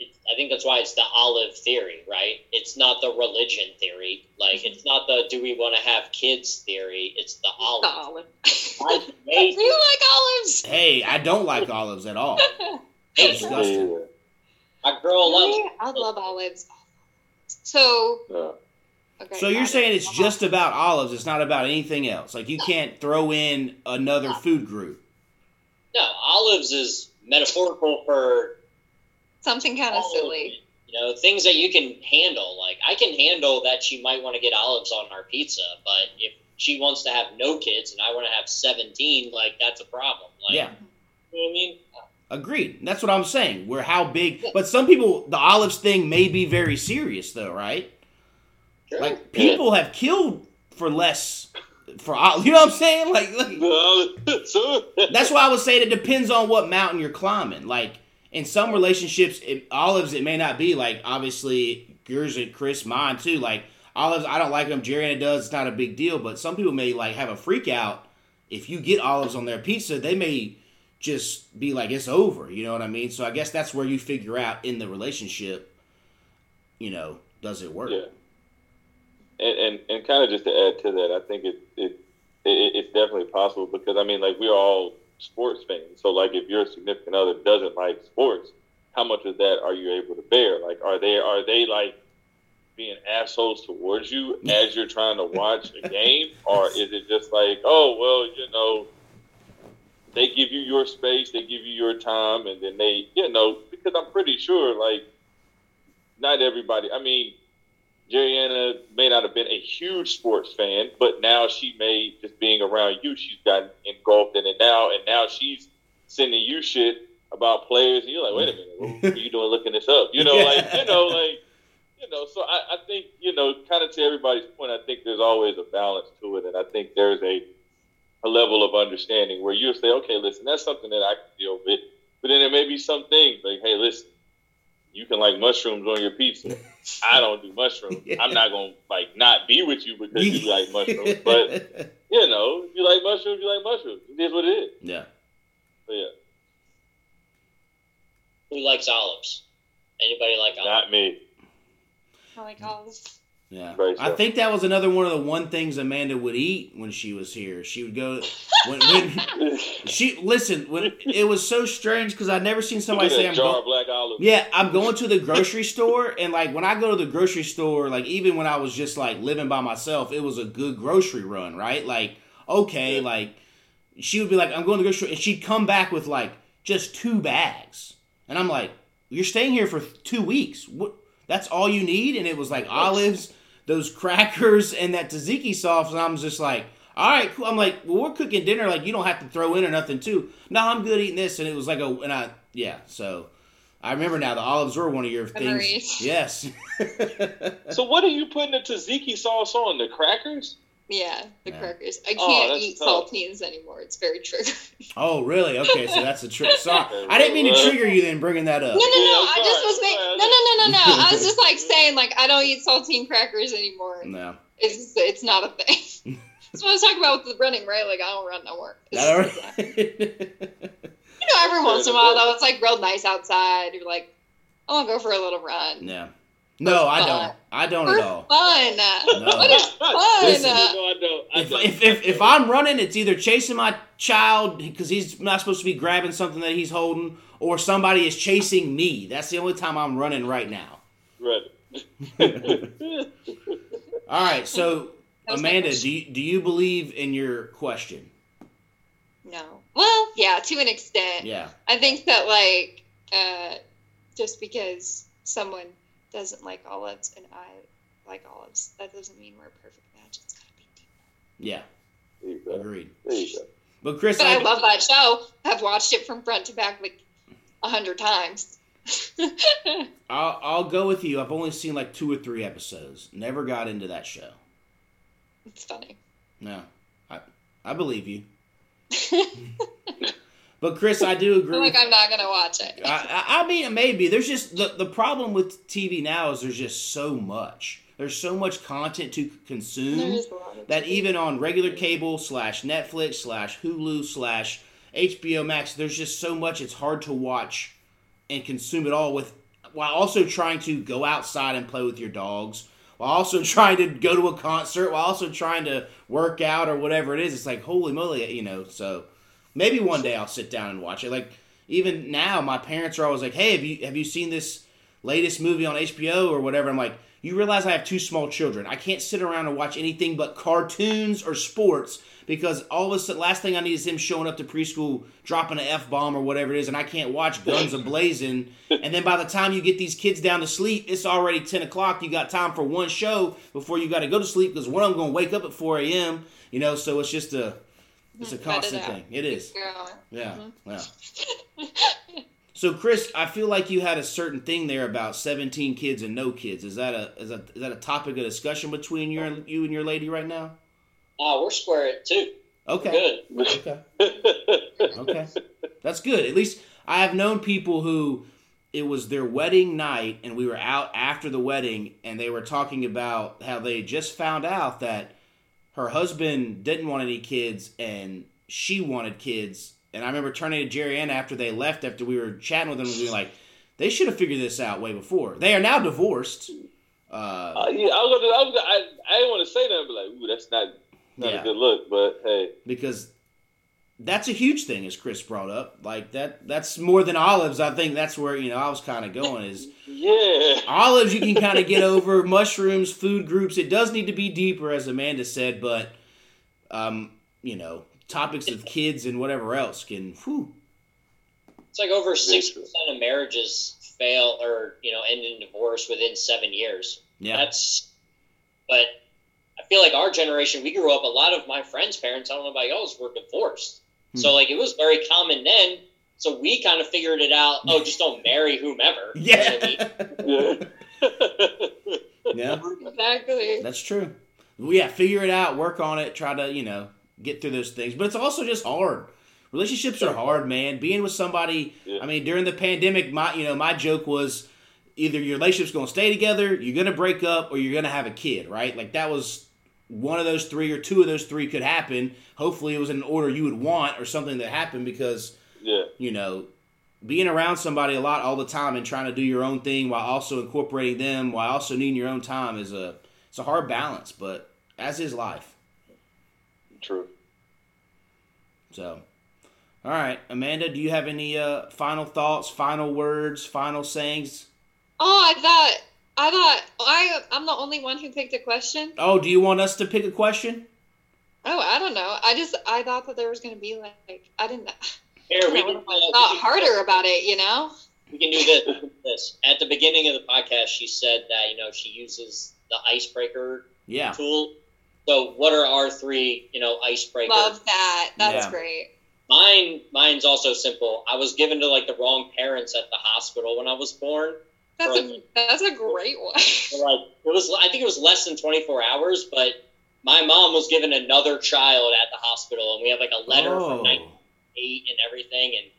I think that's why it's the olive theory, right? It's not the religion theory. Like, it's not the do we want to have kids theory. It's the olive. The olive. olive. I Do you like olives? Hey, I don't like olives at all. They're disgusting. Yeah. my girl loves. I love olives. So, Yeah. Okay. So you're got saying it's uh-huh. just about olives, it's not about anything else. Like you can't throw in another food group. No, olives is metaphorical for something kind of silly. You know, things that you can handle. Like I can handle that she might want to get olives on our pizza, but if she wants to have no kids and I want to have seventeen, like that's a problem. Like, Yeah. you know what I mean? Agreed. That's what I'm saying. Where how big but some people the olives thing may be very serious though, right? Like people have killed for less for ol- you know what I'm saying? Like, like that's why I was saying it depends on what mountain you're climbing. Like in some relationships, it, olives it may not be like obviously yours and Chris, mine too. Like olives, I don't like them. Jerry and it does. It's not a big deal. But some people may like have a freak out if you get olives on their pizza. They may just be like it's over. You know what I mean? So I guess that's where you figure out in the relationship. You know, does it work? Yeah. And and, and kind of just to add to that, I think it, it it it's definitely possible because I mean, like we're all sports fans. So like, if your significant other doesn't like sports, how much of that are you able to bear? Like, are they are they like being assholes towards you as you're trying to watch a game, or is it just like, oh well, you know, they give you your space, they give you your time, and then they, you know, because I'm pretty sure like not everybody. I mean, Jeriana may not have been a huge sports fan, but now she may just being around you, she's gotten engulfed in it now, and now she's sending you shit about players, and you're like, wait a minute, what are you doing looking this up? You know, like you know, like you know. So I, I think you know, kind of to everybody's point, I think there's always a balance to it, and I think there's a a level of understanding where you say, okay, listen, that's something that I can deal with, but then there may be some things like, hey, listen you can like mushrooms on your pizza. I don't do mushrooms. Yeah. I'm not gonna like not be with you because you like mushrooms. But you know, if you like mushrooms, you like mushrooms. It is what it is. yeah. So yeah, Who likes olives? Anybody like olives? not me. I like olives. Yeah, Right, I think that was another one of the one things Amanda would eat when she was here. She would go when, when she listen when it was so strange because I'd never seen somebody say I'm going. Yeah, I'm going to the grocery store, and like when I go to the grocery store, like even when I was just like living by myself, it was a good grocery run, right? Like, okay, Yeah. like she would be like, I'm going to the grocery store, and she'd come back with like just two bags, and I'm like, you're staying here for two weeks. What? That's all you need? And it was like olives, those crackers, and that tzatziki sauce, and I'm just like. All right, cool. I'm like, well, we're cooking dinner. Like, you don't have to throw in or nothing, too. No, I'm good eating this, and it was like a, and I, yeah. So, I remember now the olives were one of your things. Yes. So what are you putting the tzatziki sauce on? The crackers? Yeah, the Yeah. crackers. I Oh, can't that's eat tough. saltines anymore. It's very triggering. oh, really? Okay, so that's a trick. Sorry, I didn't mean to trigger you then bringing that up. No, no, no. Yeah, I'm just was I'm saying. sorry. No, no, no, no, no. I was just like saying, like, I don't eat saltine crackers anymore. No. It's it's not a thing. That's what I was talking about with the running, right? Like, I don't run no more. It's All just- right. You know, every once in a while, though, it's like real nice outside. You're like, I want to go for a little run. yeah. No, I don't. I don't For at all. fun. No. What is fun? Listen. No, I don't. I If, don't. if, if, if I'm running, it's either chasing my child because he's not supposed to be grabbing something that he's holding, or somebody is chasing me. That's the only time I'm running right now. Right. All right, so That was my Amanda, do you, do you believe in your question? No. Well, yeah, to an extent. Yeah. I think that like uh, just because someone doesn't like olives and I like olives, that doesn't mean we're a perfect match. It's gotta be deep. Yeah. There. Agreed. There you go. But Chris, But I love that show. I've watched it from front to back like a hundred times. I'll, I'll go with you. I've only seen like two or three episodes. Never got into that show. it's funny. No, I I believe you. But Chris, I do agree. I'm like I'm not gonna watch it. I, I mean, maybe there's just the the problem with TV now is there's just so much. There's so much content to consume There is a lot of that TV. even on regular cable slash Netflix slash Hulu slash HBO Max, there's just so much. It's hard to watch and consume it all with while also trying to go outside and play with your dogs. While also trying to go to a concert, while also trying to work out or whatever it is, it's like holy moly, you know. So maybe one day I'll sit down and watch it. Like even now, my parents are always like, "Hey, have you have you seen this latest movie on HBO or whatever?" I'm like, "You realize I have two small children. I can't sit around and watch anything but cartoons or sports because all of a sudden, last thing I need is him showing up to preschool, dropping an f bomb or whatever it is, and I can't watch Guns a Blazing. And then by the time you get these kids down to sleep, it's already ten o'clock. You got time for one show before you got to go to sleep because one of them gonna wake up at four a.m. You know, so it's just a it's a Let it constant thing. It is. Girl. Yeah, Mm-hmm. yeah. So, Chris, I feel like you had a certain thing there about seventeen kids and no kids. Is that a is that is that a topic of discussion between you and you and your lady right now? Oh, we're square at two. Okay, Good. okay, okay. That's good. At least I have known people who it was their wedding night, and we were out after the wedding, and they were talking about how they just found out that her husband didn't want any kids, and she wanted kids. And I remember turning to Jerry Ann after they left, after we were chatting with them, and being like, they should have figured this out way before. They are now divorced. Uh, Uh, yeah, I was gonna, I was gonna, I, I didn't want to say that, but like, ooh, that's not not Yeah. a good look. But hey, because that's a huge thing, as Chris brought up. Like that, that's more than olives. I think that's where you know I was kind of going is yeah, olives. You can kind of get over mushrooms, food groups. It does need to be deeper, as Amanda said, but um, you know, topics of kids and whatever else can. Whew, It's like over six percent of marriages fail or you know end in divorce within seven years. yeah, That's, but I feel like our generation, we grew up. A lot of my friends' parents, I don't know about y'all's, were divorced. Hmm. So like it was very common then. So we kind of figured it out. Oh, just don't marry whomever. You know yeah, yeah. yeah. Exactly. That's true. Well, yeah, figure it out, work on it, try to, you know, get through those things. But it's also just hard. Relationships are hard, man. Being with somebody, Yeah. I mean, during the pandemic, my, you know, my joke was either your relationship's going to stay together, you're going to break up, or you're going to have a kid, right? Like that was one of those three or two of those three could happen. Hopefully it was in an order you would want or something that happened because, yeah. you know, being around somebody a lot all the time and trying to do your own thing while also incorporating them while also needing your own time is a it's a hard balance, but as is life. True. So, all right, Amanda, do you have any uh, final thoughts, final words, final sayings? Oh, I thought I thought I I'm the only one who picked a question. Oh, do you want us to pick a question? Oh, I don't know. I just I thought that there was gonna be like I didn't Here I we would can, have thought harder about it, you know. We can do this. this. At the beginning of the podcast, she said that you know she uses the icebreaker Yeah. tool. So, what are our three, you know, icebreakers? Love that. That's Yeah. great. Mine, mine's also simple. I was given to like the wrong parents at the hospital when I was born. That's a that's a great one. So, like it was, I think it was less than 24 hours, but my mom was given another child at the hospital, and we have like a letter oh. from 98 and everything. And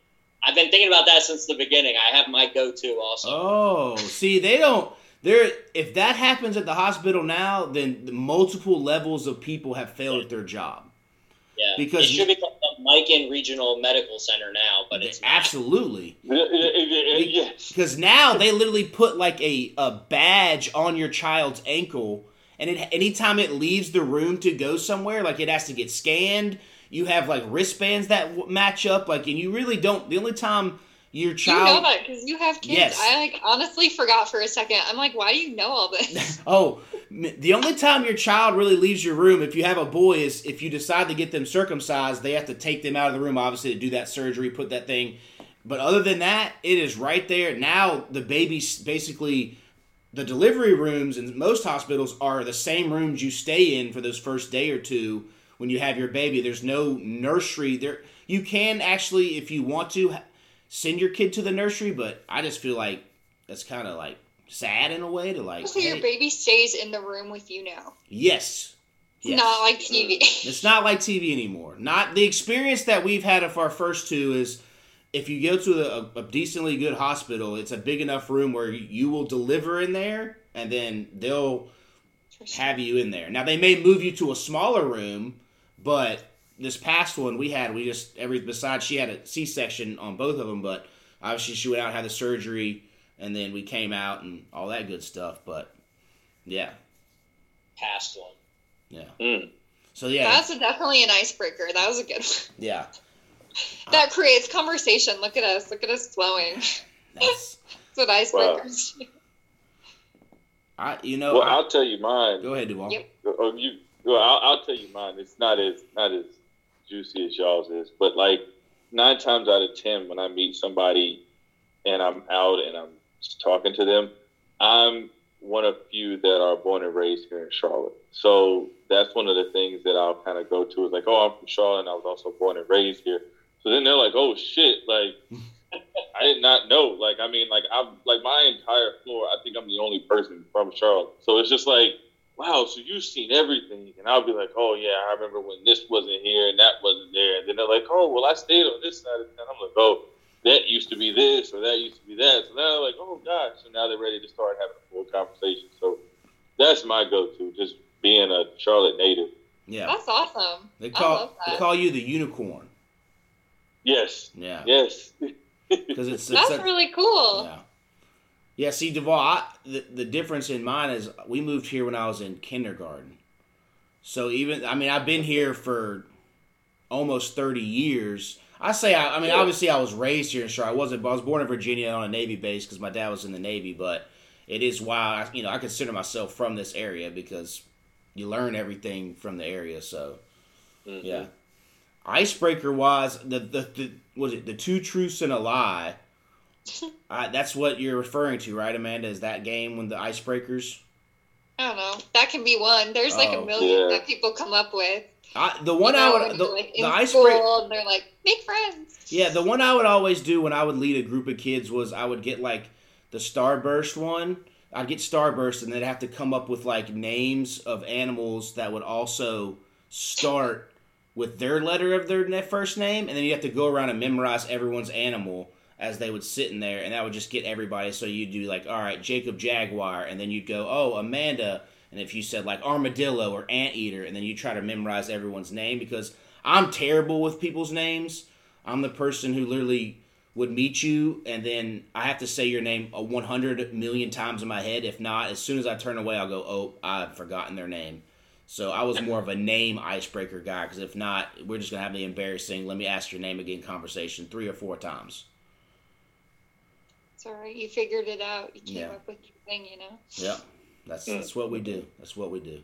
I've been thinking about that since the beginning. I have my go-to also. Oh, see, they don't. There, if that happens at the hospital now, then the multiple levels of people have failed at their job. Yeah, because- it should be called the Mikan Regional Medical Center now, but it's. Absolutely. Because now they literally put like a, a badge on your child's ankle, and it, anytime it leaves the room to go somewhere, like it has to get scanned. You have like wristbands that match up, like, and you really don't. The only time your child. You know that because you have kids. Yes. I like honestly forgot for a second. I'm like, why do you know all this? oh, the only time your child really leaves your room, if you have a boy, is if you decide to get them circumcised. They have to take them out of the room, obviously, to do that surgery, put that thing. But other than that, it is right there. Now the baby's basically the delivery rooms in most hospitals are the same rooms you stay in for those first day or two when you have your baby. There's no nursery there. You can actually, if you want to, send your kid to the nursery, but I just feel like that's kind of like sad in a way to like. so your hey- baby stays in the room with you now. Yes. It's Yes. not like TV. It's not like TV anymore. Not the experience that we've had of our first two is if you go to a, a decently good hospital, it's a big enough room where you will deliver in there and then they'll have you in there. Now they may move you to a smaller room, but this past one we had, we just every besides she had a C section on both of them, but obviously she went out and had the surgery, and then we came out and all that good stuff. But yeah, past one. yeah. Mm. So yeah, That's definitely an icebreaker. That was a good one. yeah. That creates conversation. Look at us. Look at us flowing. That's That's what icebreakers do. I. You know. Well, I- I'll tell you mine. go ahead, Duvall. Yep. Or you, well, I'll, I'll tell you mine. It's not as not as juicy as y'all's is, but like nine times out of ten, when I meet somebody and I'm out and I'm talking to them, I'm one of few that are born and raised here in Charlotte. So that's one of the things that I'll kind of go to is like, oh, I'm from Charlotte and I was also born and raised here. So then they're like, oh shit, like I did not know. Like I mean, like I'm like my entire floor. I think I'm the only person from Charlotte. So it's just like wow, so you've seen everything. And I'll be like, oh, yeah, I remember when this wasn't here and that wasn't there. And then they're like, oh, well, I stayed on this side of town. I'm like, oh, that used to be this or that used to be that. So now they're like, oh, gosh. So now they're ready to start having a full conversation. So that's my go to, just being a Charlotte native. Yeah. That's awesome. They I call love they call you the unicorn. Yes, Yeah. yes. Because it's, it's That's a- really cool. yeah. Yeah, see, Duvall, I, the, the difference in mine is we moved here when I was in kindergarten. So even, I mean, I've been here for almost 30 years. I say, I, I mean, obviously I was raised here in Charlotte. I wasn't, but I was born in Virginia on a Navy base because my dad was in the Navy, but it is wild. I, you know, I consider myself from this area because you learn everything from the area. So, Mhm. yeah. Icebreaker wise, the, the, the, was it the two truths and a lie? I, uh, that's what you're referring to, right, Amanda? Is that game when the icebreakers? I don't know. That can be one. There's like Oh, a million yeah. that people come up with. I, the one you I would the, you're, like, the icebreaker. they're like, make friends. Yeah, the one I would always do when I would lead a group of kids was I would get like the Starburst one. I'd get Starburst and they'd have to come up with like names of animals that would also start with their letter of their first name, and then you have to go around and memorize everyone's animal as they would sit in there, and that would just get everybody. So you'd do like, all right, Jacob Jaguar, and then you'd go, oh, Amanda, and if you said like armadillo or anteater, and then you try to memorize everyone's name because I'm terrible with people's names. I'm the person who literally would meet you, and then I have to say your name a 100 million times in my head. If not, as soon as I turn away, I'll go, oh, I've forgotten their name. So I was more of a name icebreaker guy because if not, we're just gonna have the embarrassing. Let me ask your name again conversation three or four times. It's all right. You figured it out. You came Yeah. up with your thing, you know? Yeah. that's Hmm. that's what we do. That's what we do.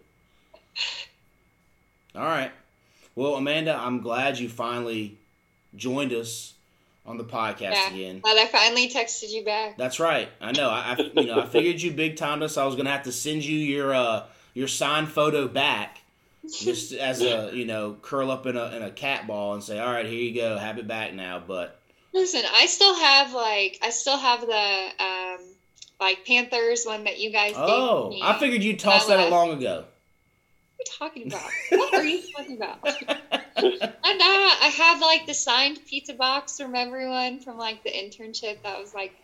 All right. Well, Amanda, I'm glad you finally joined us on the podcast Yeah. again. Glad I finally texted you back. That's right. I know. I, I you know I figured you big timed us. I was gonna have to send you your uh your signed photo back, just as a you know curl up in a in a cat ball and say, all right, here you go, have it back now. But Listen, I still have like I still have the um like Panthers one that you guys oh, gave me. I figured you tossed that long ago. What are you talking about? what are you talking about? And uh, I have like the signed pizza box from everyone from like the internship. That was like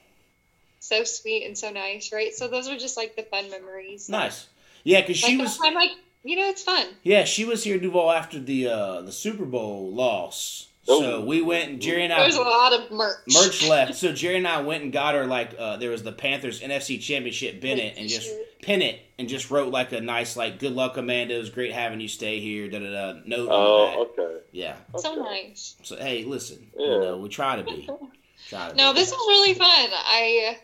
so sweet and so nice, right? So those are just like the fun memories. nice. Yeah, because she was. time, like you know, it's fun. Yeah, she was here Duvall after the uh the Super Bowl loss. So we went. and Jerry and I There's a lot of merch. merch left. So Jerry and I went and got her like uh, there was the Panthers NFC Championship pennant and just pin it and just wrote like a nice like good luck Amanda. It was great having you stay here. Da da da. Note Oh, back. okay. Yeah. So Okay. nice. So hey, listen. Yeah. You know we try to be. Try to No, be. this was really fun. I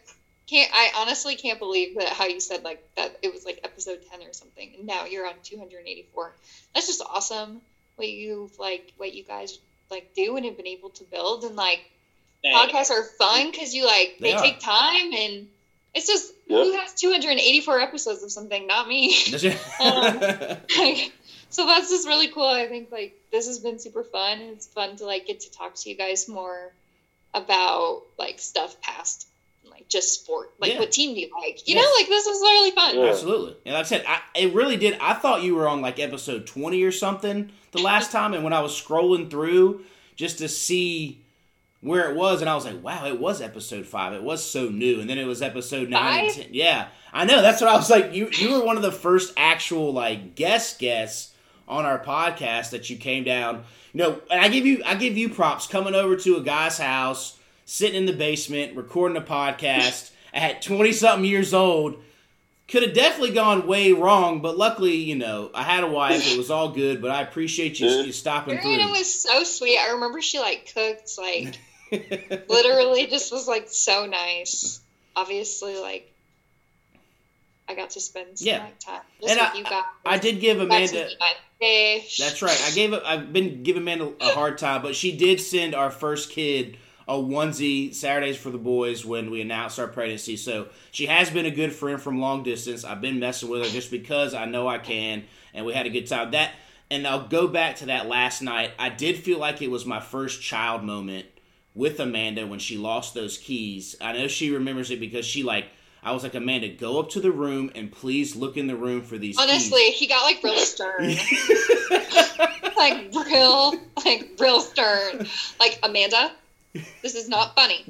can't. I honestly can't believe that how you said like that. It was like episode ten or something, and now you're on 284. That's just awesome. What you like, what you guys like do and have been able to build, and like Thanks. podcasts are fun because you like They they, take time and it's just Yep. who has 284 episodes of something? Not me. Does it- Like, so that's just really cool. I think like this has been super fun. and It's fun to like get to talk to you guys more about like stuff past like just sport. Like Yeah. what team do you like? You Yes. know, like this was really fun. Yeah. Absolutely. And like I said, I, it really did. I thought you were on like episode 20 or something the last time. And when I was scrolling through just to see where it was, and I was like, wow, it was episode five. It was so new. And then it was episode nine and 10. Yeah. I know. That's what I was like. You, you were one of the first actual like guest guests on our podcast that you came down. You know, and I give you, I give you props coming over to a guy's house, sitting in the basement, recording a podcast at 20 something years old could have definitely gone way wrong, but luckily, you know, I had a wife. It was all good, but I appreciate you, you mm-hmm. stopping Mariana through. was so sweet. I remember she like cooked like literally just was like so nice. Obviously, like I got to spend some Yeah. time just And with I- you guys. I did give Amanda. eat my fish. That's right. I gave. I've been giving Amanda a hard time, but she did send our first kid a onesie Saturdays for the boys when we announced our pregnancy. So she has been a good friend from long distance. I've been messing with her just because I know I can, and we had a good time. That and I'll go back to that last night. I did feel like it was my first child moment with Amanda when she lost those keys. I know she remembers it because she like. I was like, Amanda, go up to the room and please look in the room for these keys." Honestly, he got like real stern. like real, like real stern. Like Amanda, this is not funny.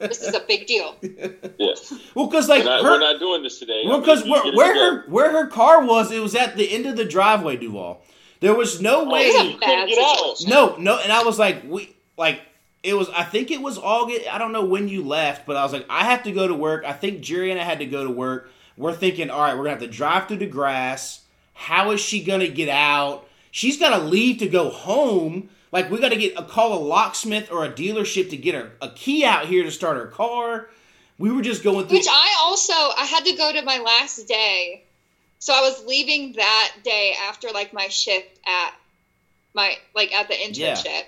This is a big deal. Yeah. well, because like We're not, her, we're not doing this today. Well, I mean, because where, where together. her where her car was, it was at the end of the driveway, Duvall. There was no Oh, way. Was you couldn't get out. no, no, and I was like, we like it was I think it was August. I don't know when you left, but I was like, I have to go to work. I think Jerry and I had to go to work. We're thinking, all right, we're gonna have to drive through the grass. How is she gonna get out? She's gotta leave to go home. Like we gotta get a call a locksmith or a dealership to get her a key out here to start our car. We were just going through. Which I also I had to go to my last day, so I was leaving that day after like my shift at my like at the internship.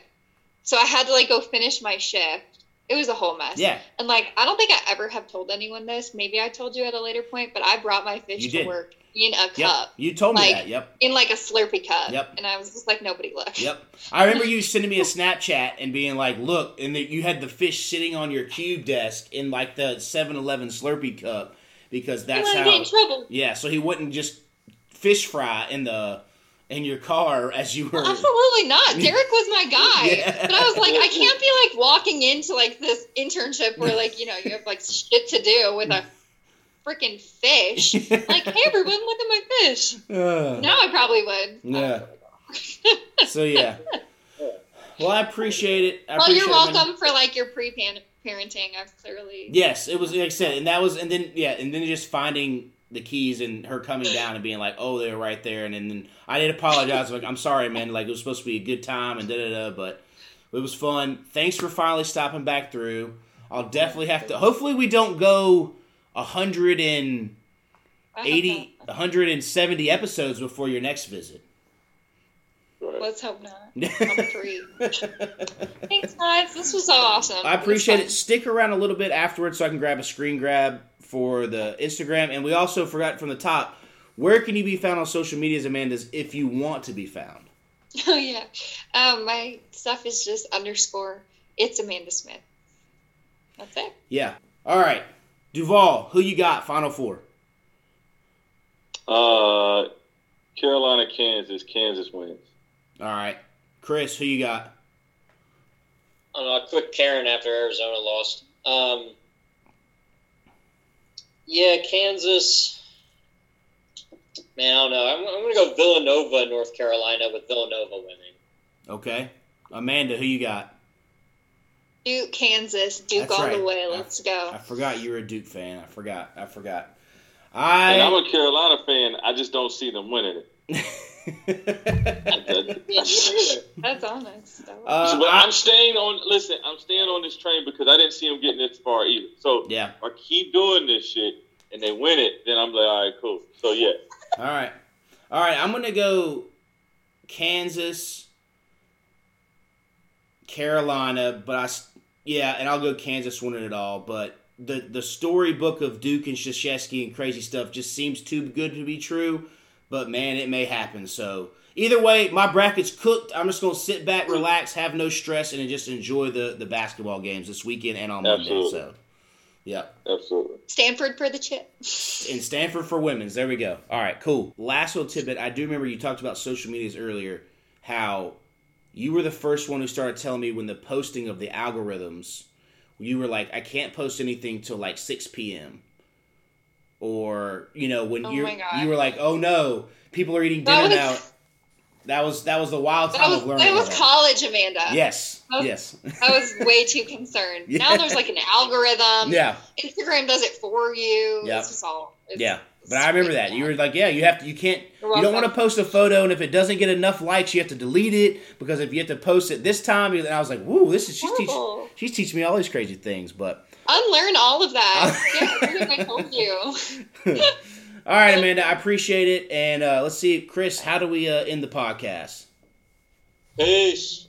So I had to like go finish my shift. It was a whole mess. Yeah. And like I don't think I ever have told anyone this. Maybe I told you at a later point, but I brought my fish You to did. work in a Yep. cup. You told me Like- that. Yep. In like a Slurpee cup. Yep. And I was just like nobody looked. Yep. I remember you sending me a Snapchat and being like, "Look," and that you had the fish sitting on your cube desk in like the 7-Eleven Slurpee cup because that's how. get in trouble. Yeah, so he wouldn't just fish fry in the in your car as you were. Absolutely not. Derek was my guy. Yeah. But I was like, I can't be like walking into like this internship where like, you know, you have like shit to do with a freaking fish. Like, hey everyone, look at my fish. Uh, Now I probably would. Yeah. so yeah. Well, I appreciate it. I Well, appreciate you're welcome for like your pre parenting. I've clearly. Yes, it was like I said, and that was, and then yeah, and then just finding the keys and her coming down and being like, "Oh, they're right there," and then I did apologize, like, "I'm sorry, man. Like it was supposed to be a good time and da da da," but it was fun. Thanks for finally stopping back through. I'll definitely have to. Hopefully, we don't go a hundred and I hope eighty, a hundred and seventy episodes before your next visit. Right. Let's hope not. I'm free. Thanks, guys. This was so awesome. I appreciate was it. Stick around a little bit afterwards so I can grab a screen grab for the Instagram. And we also forgot from the top, where can you be found on social medias, Amanda's, if you want to be found? Oh yeah. Um, my stuff is just underscore. It's Amanda Smith. That's it. Yeah. All right. Duvall, who you got? Final four. Uh, Carolina, Kansas. Kansas wins. All right. Chris, who you got? I don't know. I quit caring after Arizona lost. Um, yeah, Kansas. Man, I don't know. I'm, I'm going to go Villanova, North Carolina, with Villanova winning. Okay. Amanda, who you got? Duke, Kansas. Duke That's all right. the way. Let's go. I forgot you were a Duke fan. I forgot. I forgot. I. And I'm a Carolina fan. I just don't see them winning it. Yeah, me neither. That's honest. Uh, But I- I'm staying on. Listen, I'm staying on this train because I didn't see him getting this far either. So yeah. if I keep doing this shit and they win it, then I'm like, all right, cool. So yeah, All right. All right. I'm going to go Kansas, Carolina, but I yeah, and I'll go Kansas winning it all. But the, the storybook of Duke and Krzyzewski and crazy stuff just seems too good to be true. But man, it may happen. So either way, my bracket's cooked. I'm just going to sit back, relax, have no stress, and just enjoy the, the basketball games this weekend and on Monday. So, yeah. absolutely. Stanford for the chip. in Stanford for women's. There we go. All right, cool. Last little tidbit. I do remember you talked about social medias earlier. How you were the first one who started telling me when the posting of the algorithms, you were like, I can't post anything till like six p.m. Or you know when Oh you you were like, oh no, people are eating That dinner was- now. That was that was the wild That time was of learning. that was college, Amanda. Yes, That was- yes, I was way too concerned. Yeah. Now there's like an algorithm. yeah. Instagram does it for you. Yep. It's just all. It's, Yeah, but I remember that you were like, yeah, you have to, you can't, You're don't want to post a photo, and if it doesn't get enough likes, you have to delete it because if you have to post it this time, and I was like, woo, this is she's teaching, she's teaching me all these crazy things. But Unlearn all of that. yeah, I told you. all right, Amanda, I appreciate it, and uh, let's see, Chris, how do we uh, end the podcast? Peace.